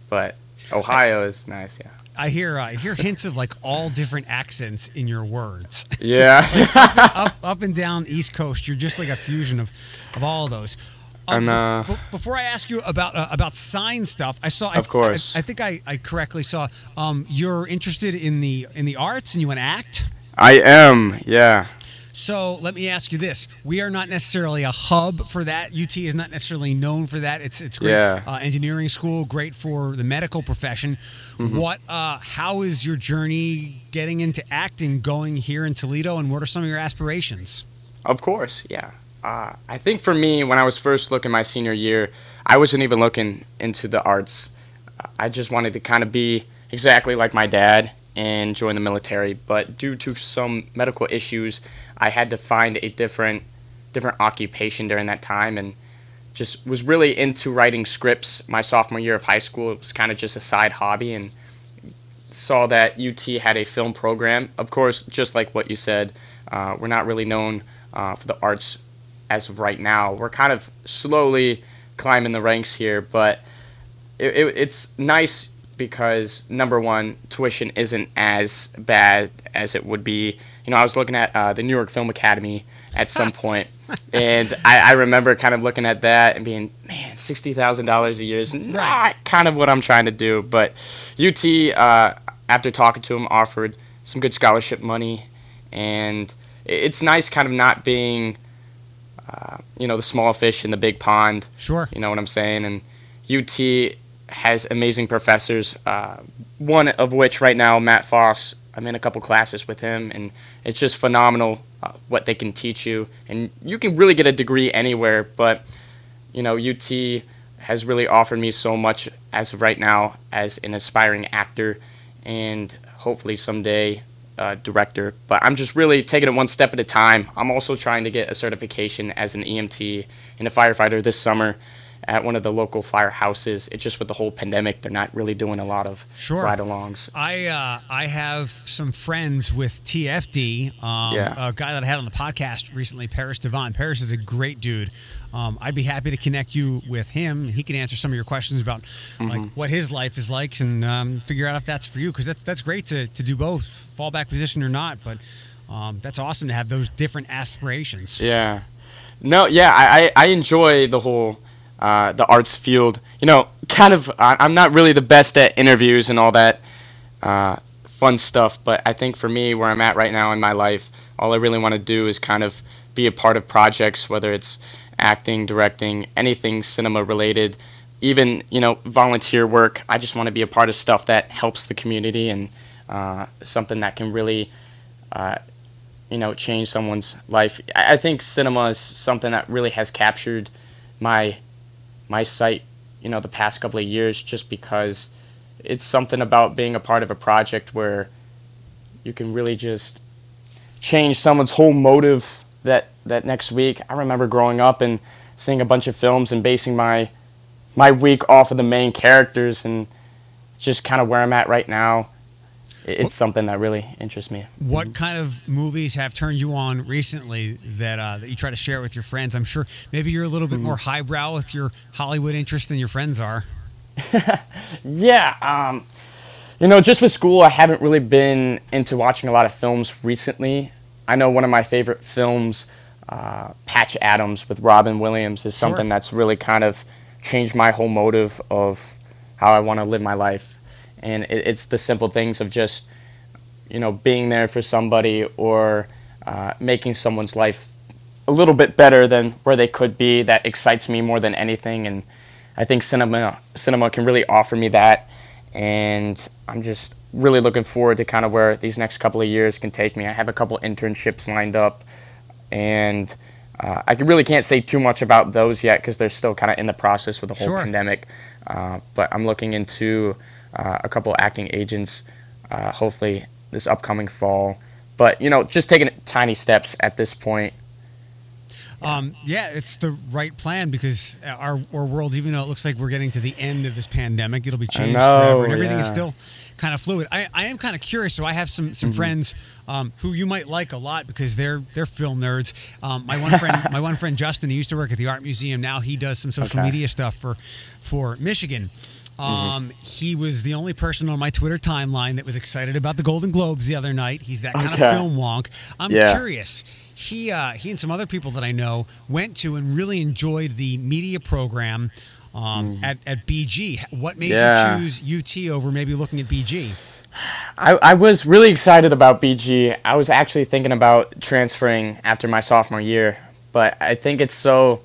but Ohio is nice, yeah. I hear I hear hints of like all different accents in your words. Yeah. up up and down East Coast, you're just like a fusion of of all of those. And, uh, bef- before I ask you about uh, about sign stuff, I saw. I, Of course. I, I think I, I correctly saw. Um, you're interested in the in the arts and you want to act. I am, yeah. So let me ask you this: We are not necessarily a hub for that. UT is not necessarily known for that. It's it's great Yeah. uh, engineering school, great for the medical profession. Mm-hmm. What? Uh, how is your journey getting into acting going here in Toledo, and what are some of your aspirations? Of course, yeah. Uh, I think for me, when I was first looking my senior year, I wasn't even looking into the arts. I just wanted to kind of be exactly like my dad and join the military. But due to some medical issues, I had to find a different, different occupation during that time, and just was really into writing scripts. My sophomore year of high school, it was kind of just a side hobby, and saw that UT had a film program. Of course, just like what you said, uh, we're not really known uh, for the arts as of right now. We're kind of slowly climbing the ranks here, but it, it, it's nice because number one, tuition isn't as bad as it would be. You know, I was looking at uh, the New York Film Academy at some point, and I, I remember kind of looking at that and being, man, sixty thousand dollars a year is not kind of what I'm trying to do. But UT, uh, after talking to him, offered some good scholarship money, and it's nice kind of not being, uh, you know, the small fish in the big pond. Sure. You know what I'm saying? And UT has amazing professors. Uh, one of which right now, Matt Foss. I'm in a couple classes with him, and it's just phenomenal uh, what they can teach you. And you can really get a degree anywhere, but you know, UT has really offered me so much as of right now as an aspiring actor, and hopefully someday uh, director. But I'm just really taking it one step at a time. I'm also trying to get a certification as an EMT and a firefighter this summer at one of the local firehouses. It's just with the whole pandemic, they're not really doing a lot of Sure. ride-alongs. I uh, I have some friends with TFD. Um, Yeah. A guy that I had on the podcast recently, Paris Devon. Paris is a great dude. Um, I'd be happy to connect you with him. He can answer some of your questions about like Mm-hmm. what his life is like and um, figure out if that's for you because that's that's great to, to do both fallback position or not. But um, that's awesome to have those different aspirations. Yeah. No, yeah, I, I enjoy the whole uh, the arts field. You know, kind of. I, I'm not really the best at interviews and all that uh, fun stuff, but I think for me, where I'm at right now in my life, all I really want to do is kind of be a part of projects, whether it's acting, directing, anything cinema related, even you know volunteer work. I just want to be a part of stuff that helps the community and uh, something that can really uh, you know, change someone's life. I think cinema is something that really has captured my my site, you know, the past couple of years just because it's something about being a part of a project where you can really just change someone's whole motive that that next week. I remember growing up and seeing a bunch of films and basing my my week off of the main characters and just kind of where I'm at right now. It's what, something that really interests me. What mm-hmm. kind of movies have turned you on recently that uh, that you try to share with your friends? I'm sure maybe you're a little bit mm-hmm. more highbrow with your Hollywood interest than your friends are. yeah, um, you know, just with school, I haven't really been into watching a lot of films recently. I know one of my favorite films, uh, Patch Adams with Robin Williams, is something sure. that's really kind of changed my whole motive of how I want to live my life. And it, it's the simple things of just, you know, being there for somebody or uh, making someone's life a little bit better than where they could be. That excites me more than anything. And I think cinema cinema can really offer me that. And I'm just really looking forward to kind of where these next couple of years can take me. I have a couple internships lined up, and uh, I really can't say too much about those yet because they're still kind of in the process with the whole sure. pandemic. Uh, but I'm looking into uh, a couple acting agents, uh, hopefully this upcoming fall. But you know, just taking tiny steps at this point. Um, yeah, it's the right plan because our, our world, even though it looks like we're getting to the end of this pandemic, it'll be changed know, forever, and everything yeah. is still kind of fluid. I, I am kind of curious. So I have some some mm-hmm. friends um, who you might like a lot because they're they're film nerds. Um, my one friend, my one friend Justin, he used to work at the art museum. Now he does some social okay. media stuff for for Michigan. Mm-hmm. Um, mm-hmm. He was the only person on my Twitter timeline that was excited about the Golden Globes the other night. He's that kind okay. of film wonk. I'm yeah. curious. He uh, he and some other people that I know went to and really enjoyed the media program um, mm. at, at BG. What made yeah. you choose UT over maybe looking at BG? I, I was really excited about BG. I was actually thinking about transferring after my sophomore year, but I think it's so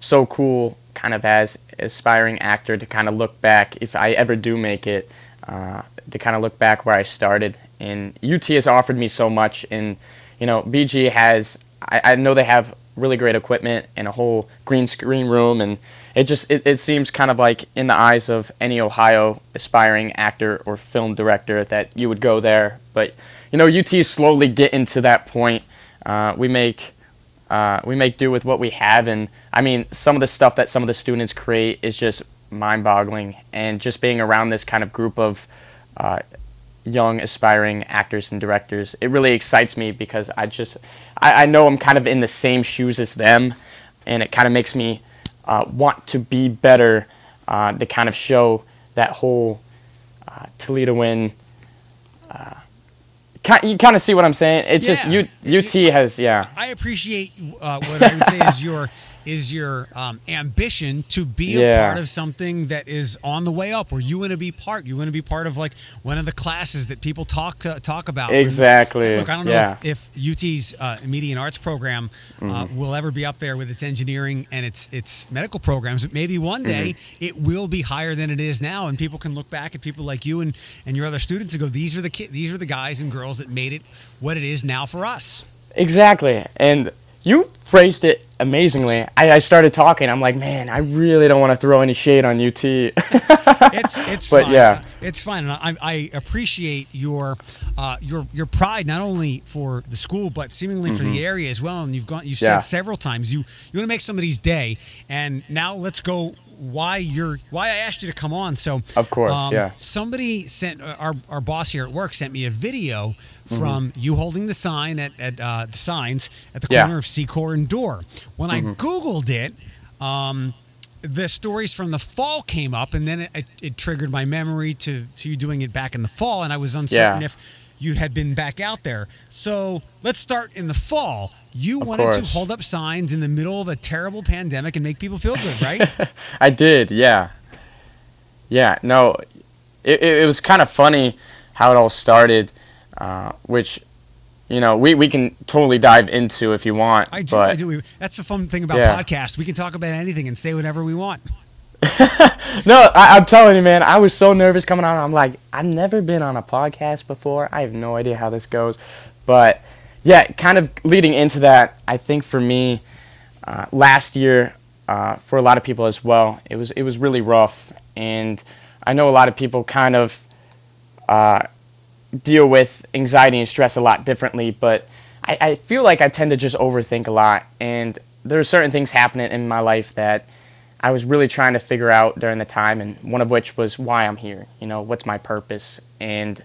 so cool, kind of as aspiring actor, to kind of look back if I ever do make it, uh, to kind of look back where I started. And UT has offered me so much, and you know BG has. I, I know they have really great equipment and a whole green screen room and it just it, it seems kind of like in the eyes of any ohio aspiring actor or film director that you would go there but you know ut is slowly getting to that point uh, we make uh, we make do with what we have and i mean some of the stuff that some of the students create is just mind-boggling and just being around this kind of group of uh, young aspiring actors and directors. It really excites me because I just I, I know I'm kind of in the same shoes as them, and it kind of makes me uh, want to be better uh, to kind of show that whole uh, Toledoan. Uh, you kind of see what I'm saying. It's yeah. just UT has yeah. I appreciate uh, what I would say is your is your um, ambition to be yeah. a part of something that is on the way up, or you want to be part. You want to be part of like one of the classes that people talk to, talk about. Exactly. look, I don't know yeah. if, if, UT's uh, Media and Arts program uh, mm-hmm. will ever be up there with its engineering and its its medical programs, but maybe one day mm-hmm. it will be higher than it is now, and people can look back at people like you and, and your other students and go, "These are the ki- these are the guys and girls that made it what it is now for us." Exactly, and you phrased it amazingly. I, I, started talking. I'm like, man, I really don't want to throw any shade on UT. it's it's but fine. yeah, it's fine. And I, I appreciate your uh, your your pride not only for the school but seemingly mm-hmm. for the mm-hmm. area as well. And you've gone you said yeah. several times you you want to make somebody's day. And now let's go why you're why I asked you to come on. So of course, um, yeah. Somebody sent uh, our our boss here at work sent me a video from mm-hmm. you holding the sign at at uh, the signs at the corner yeah. of Secor and Dorr. When mm-hmm. I googled it. Um, the stories from the fall came up, and then it, it, it, triggered my memory to, to you doing it back in the fall, and I was uncertain yeah. if you had been back out there. So let's start in the fall. You of wanted course. to hold up signs in the middle of a terrible pandemic and make people feel good, right? I did, yeah. Yeah, no, it, it was kind of funny how it all started, uh, which, you know, we, we can totally dive into if you want. I do, but, I do. That's the fun thing about yeah. podcasts. We can talk about anything and say whatever we want. no, I, am telling you, man, I was so nervous coming on. I'm like, I've never been on a podcast before. I have no idea how this goes. But yeah, kind of leading into that, I think for me, uh, last year, uh, for a lot of people as well, it was it was really rough, and I know a lot of people kind of uh, deal with anxiety and stress a lot differently. But I, I feel like I tend to just overthink a lot, and there are certain things happening in my life that I was really trying to figure out during the time, and one of which was why I'm here. You know, what's my purpose? And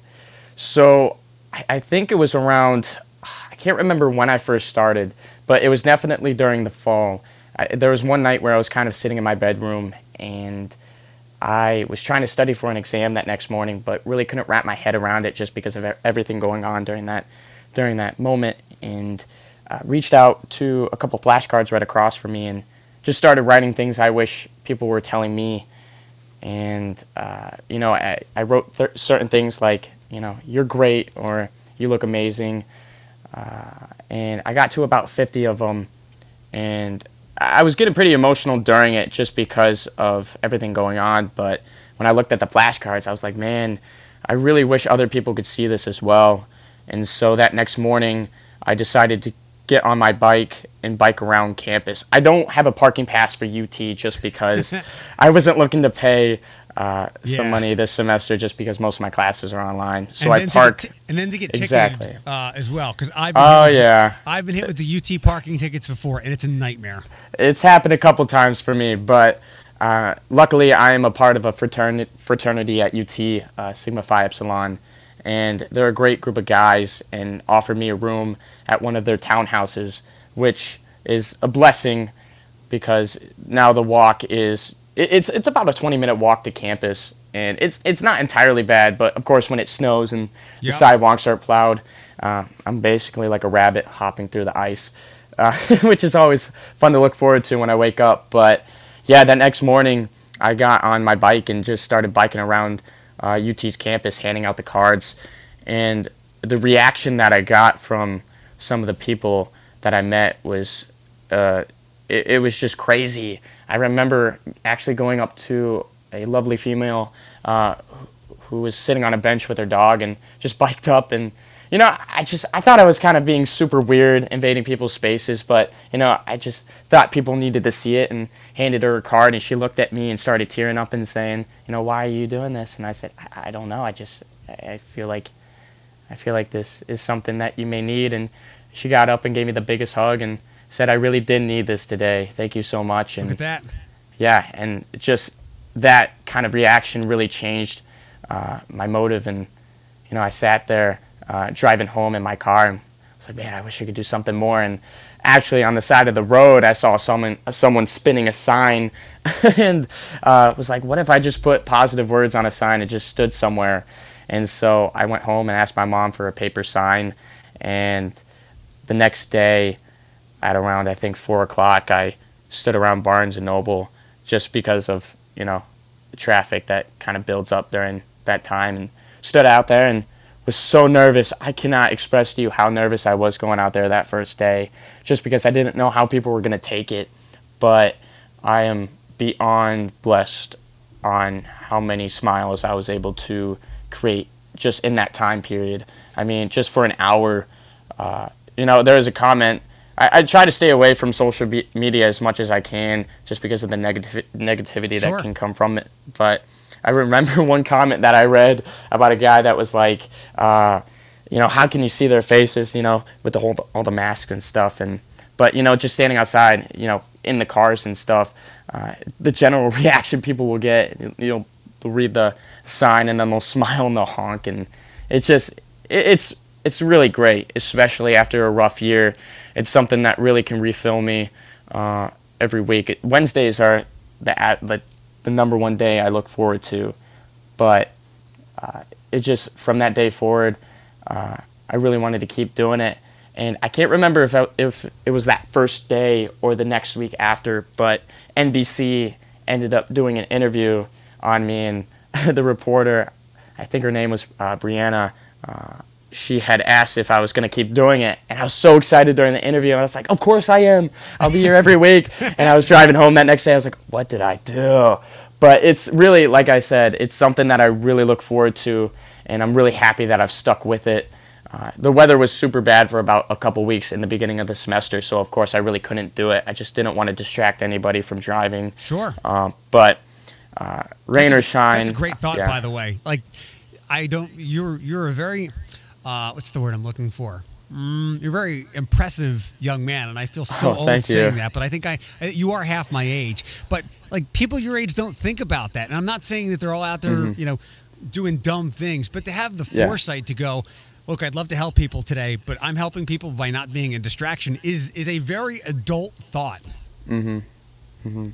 so I, I think it was around, I can't remember when I first started, but it was definitely during the fall. I, there was one night where I was kind of sitting in my bedroom and I was trying to study for an exam that next morning, but really couldn't wrap my head around it just because of everything going on during that during that moment. And uh, reached out to a couple flashcards right across from me and just started writing things I wish people were telling me. And uh, you know, I, I wrote th- certain things like, you know, you're great or you look amazing. Uh, and I got to about 50 of them, and I was getting pretty emotional during it just because of everything going on. But when I looked at the flashcards, I was like, man, I really wish other people could see this as well. And so that next morning, I decided to get on my bike and bike around campus. I don't have a parking pass for UT just because I wasn't looking to pay uh, yeah. some money this semester just because most of my classes are online. So I parked, t- and then to get ticketed exactly. uh, as well because I've been oh yeah I've been hit with the UT parking tickets before and it's a nightmare. It's happened a couple times for me, but uh, luckily I am a part of a fraternity fraternity at UT uh, Sigma Phi Epsilon, and they're a great group of guys and offered me a room at one of their townhouses, which is a blessing because now the walk is it's it's about a 20 minute walk to campus and it's it's not entirely bad but of course when it snows and the sidewalks are plowed uh, i'm basically like a rabbit hopping through the ice uh, which is always fun to look forward to when i wake up but yeah that next morning i got on my bike and just started biking around uh, ut's campus handing out the cards and the reaction that i got from some of the people that i met was uh, it, it was just crazy. I remember actually going up to a lovely female uh, who was sitting on a bench with her dog and just biked up and you know I just I thought I was kind of being super weird invading people's spaces but you know I just thought people needed to see it and handed her a card and she looked at me and started tearing up and saying you know why are you doing this? And I said I, I don't know. I just I feel like I feel like this is something that you may need. And she got up and gave me the biggest hug and said, I really didn't need this today. Thank you so much. And Look at that. Yeah, and just that kind of reaction really changed uh, my motive. And, you know, I sat there uh, driving home in my car and I was like, man, I wish I could do something more. And actually, on the side of the road, I saw someone, someone spinning a sign and uh, was like, what if I just put positive words on a sign and just stood somewhere? And so I went home and asked my mom for a paper sign. And the next day, at around I think four o'clock, I stood around Barnes and Noble just because of you know traffic that kind of builds up during that time, and stood out there and was so nervous. I cannot express to you how nervous I was going out there that first day, just because I didn't know how people were going to take it. But I am beyond blessed on how many smiles I was able to create just in that time period. I mean, just for an hour, uh, you know, there was a comment I, I, try to stay away from social be- media as much as I can, just because of the negativ- negativity sure. that can come from it. But I remember one comment that I read about a guy that was like, uh, you know, how can you see their faces, you know, with the whole all the masks and stuff, and but you know, just standing outside, you know, in the cars and stuff, uh, the general reaction people will get, you know, they'll read the sign and then they'll smile and they'll honk, and it's just, it, it's it's really great, especially after a rough year it's something that really can refill me uh, every week. Wednesdays are the, the the number one day I look forward to, but uh, it just from that day forward, uh, I really wanted to keep doing it. And I can't remember if I, if it was that first day or the next week after, but NBC ended up doing an interview on me, and the reporter, I think her name was uh, Brianna uh, she had asked if I was going to keep doing it. And I was so excited during the interview. And I was like, of course I am. I'll be here every week. and I was driving home that next day. I was like, what did I do? But it's really, like I said, it's something that I really look forward to. And I'm really happy that I've stuck with it. Uh, the weather was super bad for about a couple weeks in the beginning of the semester. So, of course, I really couldn't do it. I just didn't want to distract anybody from driving. Sure. Um, but uh, rain that's or shine. That's a great thought, yeah. by the way. Like, I don't, you're, you're a very, uh, what's the word I'm looking for? Mm, you're a very impressive young man, and I feel so Oh, old saying you. that. But I think I you are half my age. But like people your age don't think about that, and I'm not saying that they're all out there, you know, doing dumb things, but to have the Mm-hmm. Yeah. foresight to go. Look, I'd love to help people today, but I'm helping people by not being a distraction. Is is a very adult thought. Hmm. Hmm.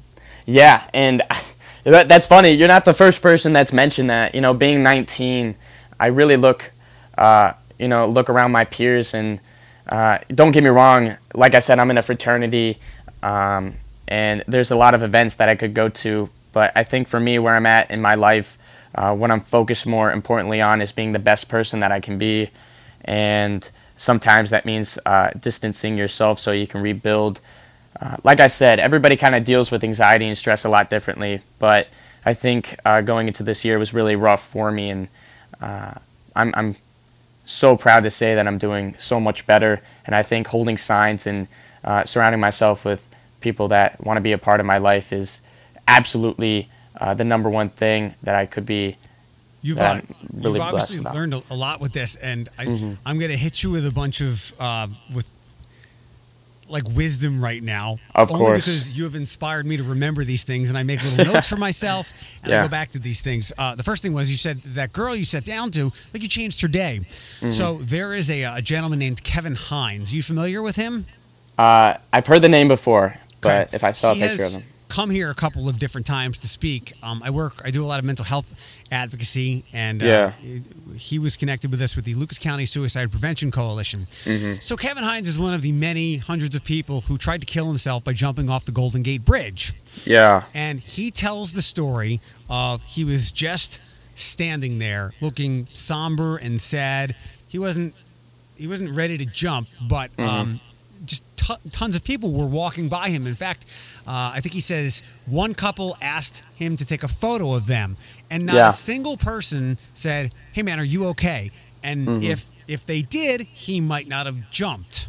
Yeah, and that, that's funny. You're not the first person that's mentioned that. You know, being 19, I really look, uh, you know, look around my peers, and uh, don't get me wrong. Like I said, I'm in a fraternity, um, and there's a lot of events that I could go to. But I think for me, where I'm at in my life, uh, what I'm focused more importantly on is being the best person that I can be, and sometimes that means uh, distancing yourself so you can rebuild. Uh, like I said, everybody kind of deals with anxiety and stress a lot differently, but I think uh, going into this year was really rough for me, and uh, I'm, I'm so proud to say that I'm doing so much better. And I think holding signs and uh, surrounding myself with people that want to be a part of my life is absolutely uh, the number one thing that I could be. You've, uh, really you've obviously learned a, lot with this, and I. I'm going to hit you with a bunch of uh, with like wisdom right now. Of only course. because you have inspired me to remember these things, and I make little notes for myself, and I go back to these things. Uh, the first thing was you said that girl you sat down to, like you changed her day. Mm-hmm. So there is a, a gentleman named Kevin Hines. You familiar with him? Uh, I've heard the name before, but Okay. if I saw a He picture has of him. Come here a couple of different times to speak. Um, I work. I do a lot of mental health advocacy, and uh, Yeah. he was connected with us with the Lucas County Suicide Prevention Coalition. Mm-hmm. So Kevin Hines is one of the many hundreds of people who tried to kill himself by jumping off the Golden Gate Bridge, Yeah. and he tells the story of he was just standing there looking somber and sad. He wasn't. He wasn't ready to jump, but Mm-hmm. um, just t- tons of people were walking by him. In fact, uh, I think he says one couple asked him to take a photo of them, and not Yeah. a single person said, "Hey, man, are you okay?" And Mm-hmm. if if they did, he might not have jumped.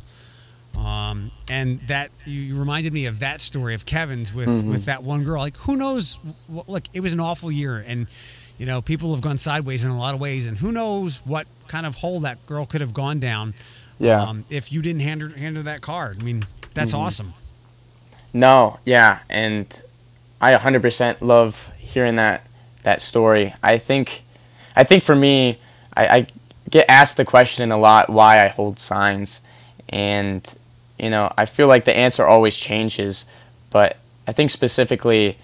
Um, and that you reminded me of that story of Kevin's with Mm-hmm. with that one girl. Like, who knows? Look, it was an awful year, and you know, people have gone sideways in a lot of ways, and who knows what kind of hole that girl could have gone down. Yeah. Um, if you didn't hand her hand her that card, I mean, that's Mm-hmm. awesome. No, yeah, and I 100% love hearing that that story. I think, I think for me, I, I get asked the question a lot why I hold signs, and you know I feel like the answer always changes, but I think specifically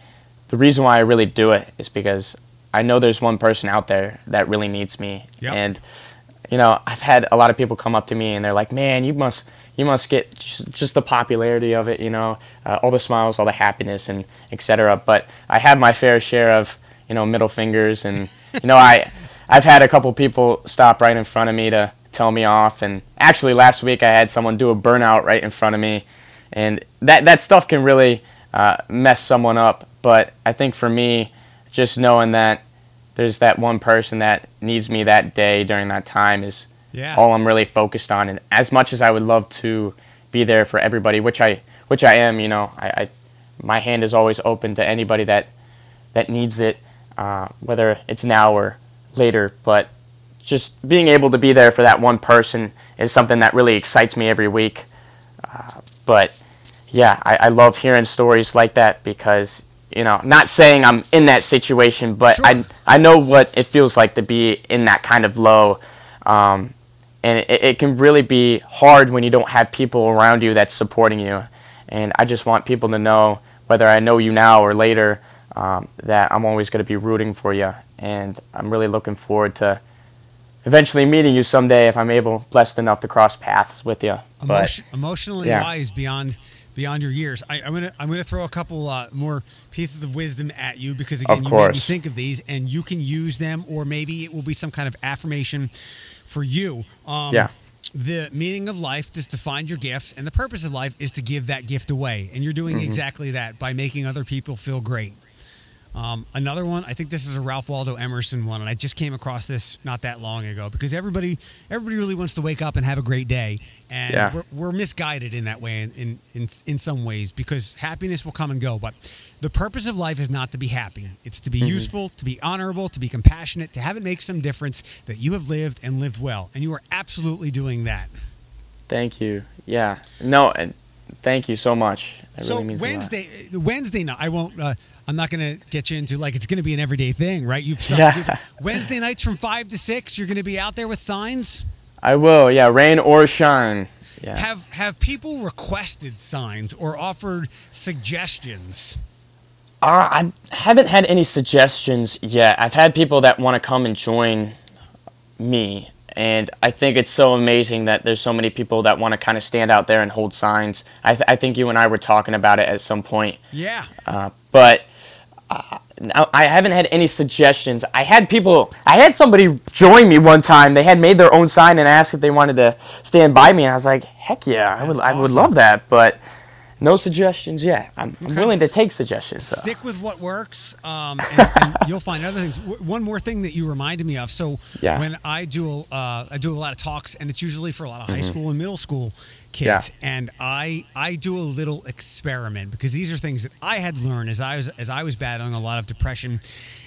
the reason why I really do it is because I know there's one person out there that really needs me, Yep. and you know, I've had a lot of people come up to me and they're like, "Man, you must you must get just, just the popularity of it, you know, uh, all the smiles, all the happiness, and etc." But I have my fair share of you know middle fingers, and you know, I I've had a couple people stop right in front of me to tell me off, and actually last week I had someone do a burnout right in front of me, and that that stuff can really uh, mess someone up. But I think for me, just knowing that there's that one person that needs me that day during that time is Yeah. all I'm really focused on. And as much as I would love to be there for everybody, which I which I am, you know, I, I my hand is always open to anybody that that needs it, uh, whether it's now or later. But just being able to be there for that one person is something that really excites me every week. Uh, but yeah, I, I love hearing stories like that because you know, not saying I'm in that situation, but I Sure. I know what it feels like to be in that kind of low. Um, and it, it can really be hard when you don't have people around you that's supporting you. And I just want people to know, whether I know you now or later, um, that I'm always going to be rooting for you. And I'm really looking forward to eventually meeting you someday if I'm able, blessed enough to cross paths with you. But emotionally yeah. wise beyond beyond your years. I, I'm gonna I'm gonna throw a couple uh, more pieces of wisdom at you because again you made me think of these and you can use them or maybe it will be some kind of affirmation for you. Um, Yeah. The meaning of life is to find your gift, and the purpose of life is to give that gift away. And you're doing Mm-hmm. exactly that by making other people feel great. Um, another one, I think this is a Ralph Waldo Emerson one, and I just came across this not that long ago because everybody, everybody really wants to wake up and have a great day, and Yeah. we're, we're misguided in that way, in, in in in some ways, because happiness will come and go, but the purpose of life is not to be happy; it's to be useful, to be honorable, to be compassionate, to have it make some difference that you have lived and lived well, and you are absolutely doing that. Thank you. Yeah. No, and thank you so much. That so really means a lot. Wednesday, Wednesday night. I won't. Uh, I'm not going to get you into like it's going to be an everyday thing, right? You've Yeah. Wednesday nights from five to six. You're going to be out there with signs. I will. Yeah, rain or shine. Yeah. Have have people requested signs or offered suggestions? Uh, I haven't had any suggestions yet. I've had people that want to come and join me, and I think it's so amazing that there's so many people that want to kind of stand out there and hold signs. I, th- I think you and I were talking about it at some point, Yeah. uh, but uh, I haven't had any suggestions. I had people, I had somebody join me one time. They had made their own sign and asked if they wanted to stand by me, and I was like, heck yeah, I would, That's I would love that, but. No suggestions yet. I'm, I'm willing to take suggestions. though. Stick with what works, um, and, and you'll find other things. W- one more thing that you reminded me of. So Yeah. when I do, uh, I do a lot of talks, and it's usually for a lot of high school and middle school kids. Mm-hmm. Yeah. And I I do a little experiment because these are things that I had learned as I was as I was battling a lot of depression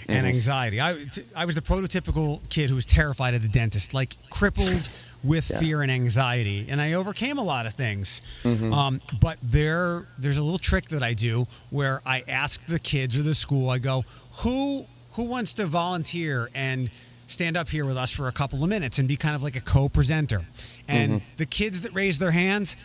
Mm-hmm. and anxiety. I t- I was the prototypical kid who was terrified of the dentist, like crippled with fear and anxiety, and I overcame a lot of things. Mm-hmm. Um, but there there's a little trick that I do where I ask the kids or the school. I go, who who wants to volunteer and stand up here with us for a couple of minutes and be kind of like a co-presenter. And Mm-hmm. the kids that raise their hands,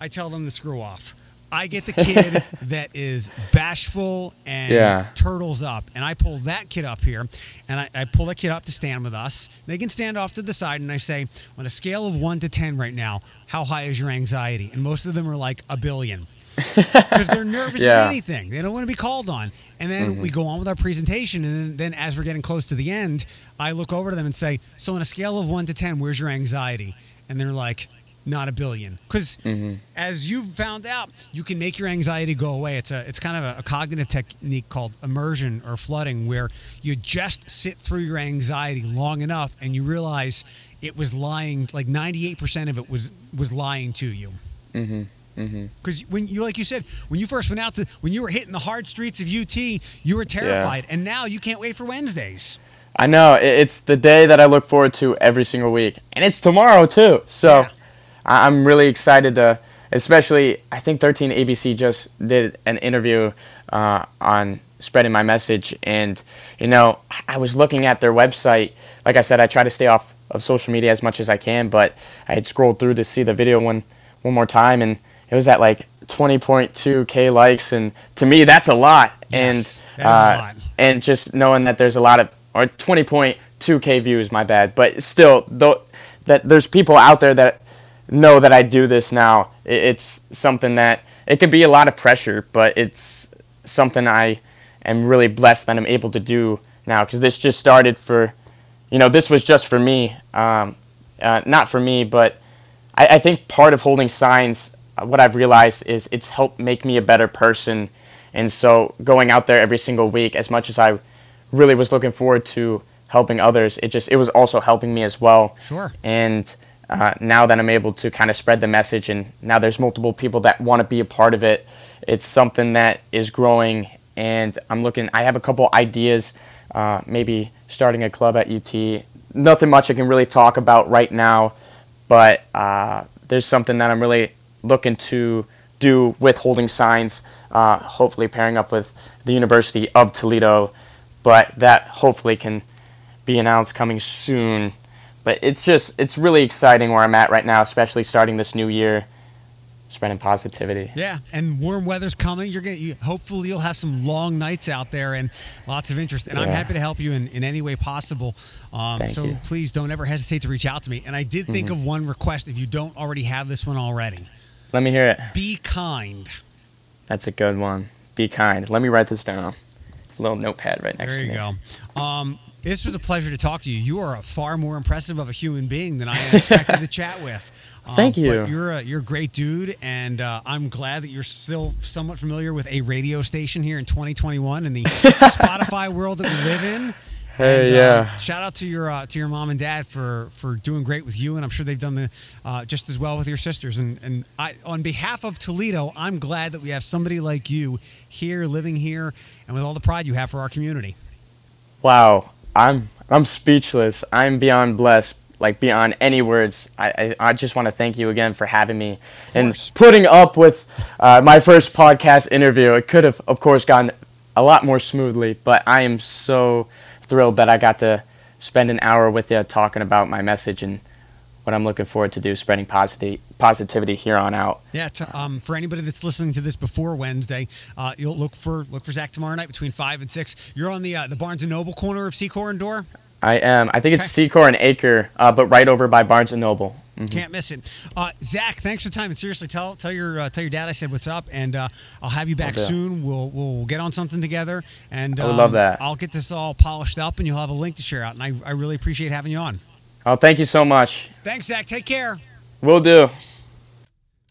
I tell them to screw off. I get the kid that is bashful and Yeah. turtles up, and I pull that kid up here, and I, I pull that kid up to stand with us. They can stand off to the side, and I say, on a scale of one to ten right now, how high is your anxiety? And most of them are like a billion because they're nervous Yeah. as anything. They don't want to be called on. And then mm-hmm. we go on with our presentation, and then, then as we're getting close to the end, I look over to them and say, "So on a scale of one to ten, where's your anxiety?" And they're like, "Not a billion. Because mm-hmm. as you've found out, you can make your anxiety go away. It's a it's kind of a, a cognitive technique called immersion or flooding, where you just sit through your anxiety long enough, and you realize it was lying. Like ninety eight percent of it was was lying to you. Mm-hmm. Mm-hmm. Because when you, like you said, when you first went out to, when you were hitting the hard streets of UT, you were terrified, and now you can't wait for Wednesdays. I know it's the day that I look forward to every single week, and it's tomorrow too. So Yeah. I- I'm really excited to, especially I think 13 ABC just did an interview uh, on spreading my message, and you know I was looking at their website. Like I said, I try to stay off of social media as much as I can, but I had scrolled through to see the video one one more time, and it was at like 20.2k likes, and to me that's a lot. Yes, and is a uh, lot. and just knowing that there's a lot of or 20.2k views my bad but still though that there's people out there that know that i do this now it's something that it could be a lot of pressure but it's something i am really blessed that i'm able to do now because this just started for you know this was just for me um, uh, not for me but I, I think part of holding signs, uh, what I've realized is it's helped make me a better person. And so going out there every single week, as much as I really was looking forward to helping others, it just it was also helping me as well. Sure. And uh, now that I'm able to kind of spread the message, and now there's multiple people that want to be a part of it, it's something that is growing. And I'm looking. I have a couple ideas, uh, maybe starting a club at UT. Nothing much I can really talk about right now, but uh, there's something that I'm really looking to do with holding signs. Uh, hopefully, pairing up with the University of Toledo, but that hopefully can be announced coming soon. But it's just it's really exciting where I'm at right now, especially starting this new year, spreading positivity. Yeah, and warm weather's coming. You're gonna you, hopefully you'll have some long nights out there and lots of interest. And I'm happy to help you in, in any way possible. Um, so you. Mm-hmm. please don't ever hesitate to reach out to me. And I did think of one request if you don't already have this one already. Let me hear it. Be kind. That's a good one. Be kind. Let me write this down. A little notepad right next There to you me. go. Um, this was a pleasure to talk to you. You are a far more impressive of a human being than I expected to chat with. Um, Thank you. But you're a you're a great dude, and uh, I'm glad that you're still somewhat familiar with a radio station here in 2021 in the Spotify world that we live in. Hey, And, uh, yeah. shout out to your uh, to your mom and dad for for doing great with you, and I'm sure they've done the uh, just as well with your sisters. And and I, on behalf of Toledo, I'm glad that we have somebody like you here, living here, and with all the pride you have for our community. Wow, I'm I'm speechless. I'm beyond blessed. like beyond any words. I, I, I just want to thank you again for having me and putting up with uh, my first podcast interview. It could have, of course, gone a lot more smoothly, but I am so thrilled that I got to spend an hour with you talking about my message and what I'm looking forward to do, spreading positivity positivity here on out. Yeah, to, um, for anybody that's listening to this before Wednesday, uh, you'll look for look for Zach tomorrow night between five and six. You're on the uh, the Barnes and Noble corner of Secor and Dorr. I am. I think it's Okay. Secor and Acre, uh, but right over by Barnes and Noble. Mhm. Can't miss it. Uh, Zach, thanks for the time. And seriously, tell tell your uh, tell your dad I said what's up, and uh, I'll have you back do. soon. We'll we'll get on something together, and I would love um, that. I'll get this all polished up, and you'll have a link to share out. And I, I really appreciate having you on. Oh, thank you so much. Thanks, Zach. Take care. Will do.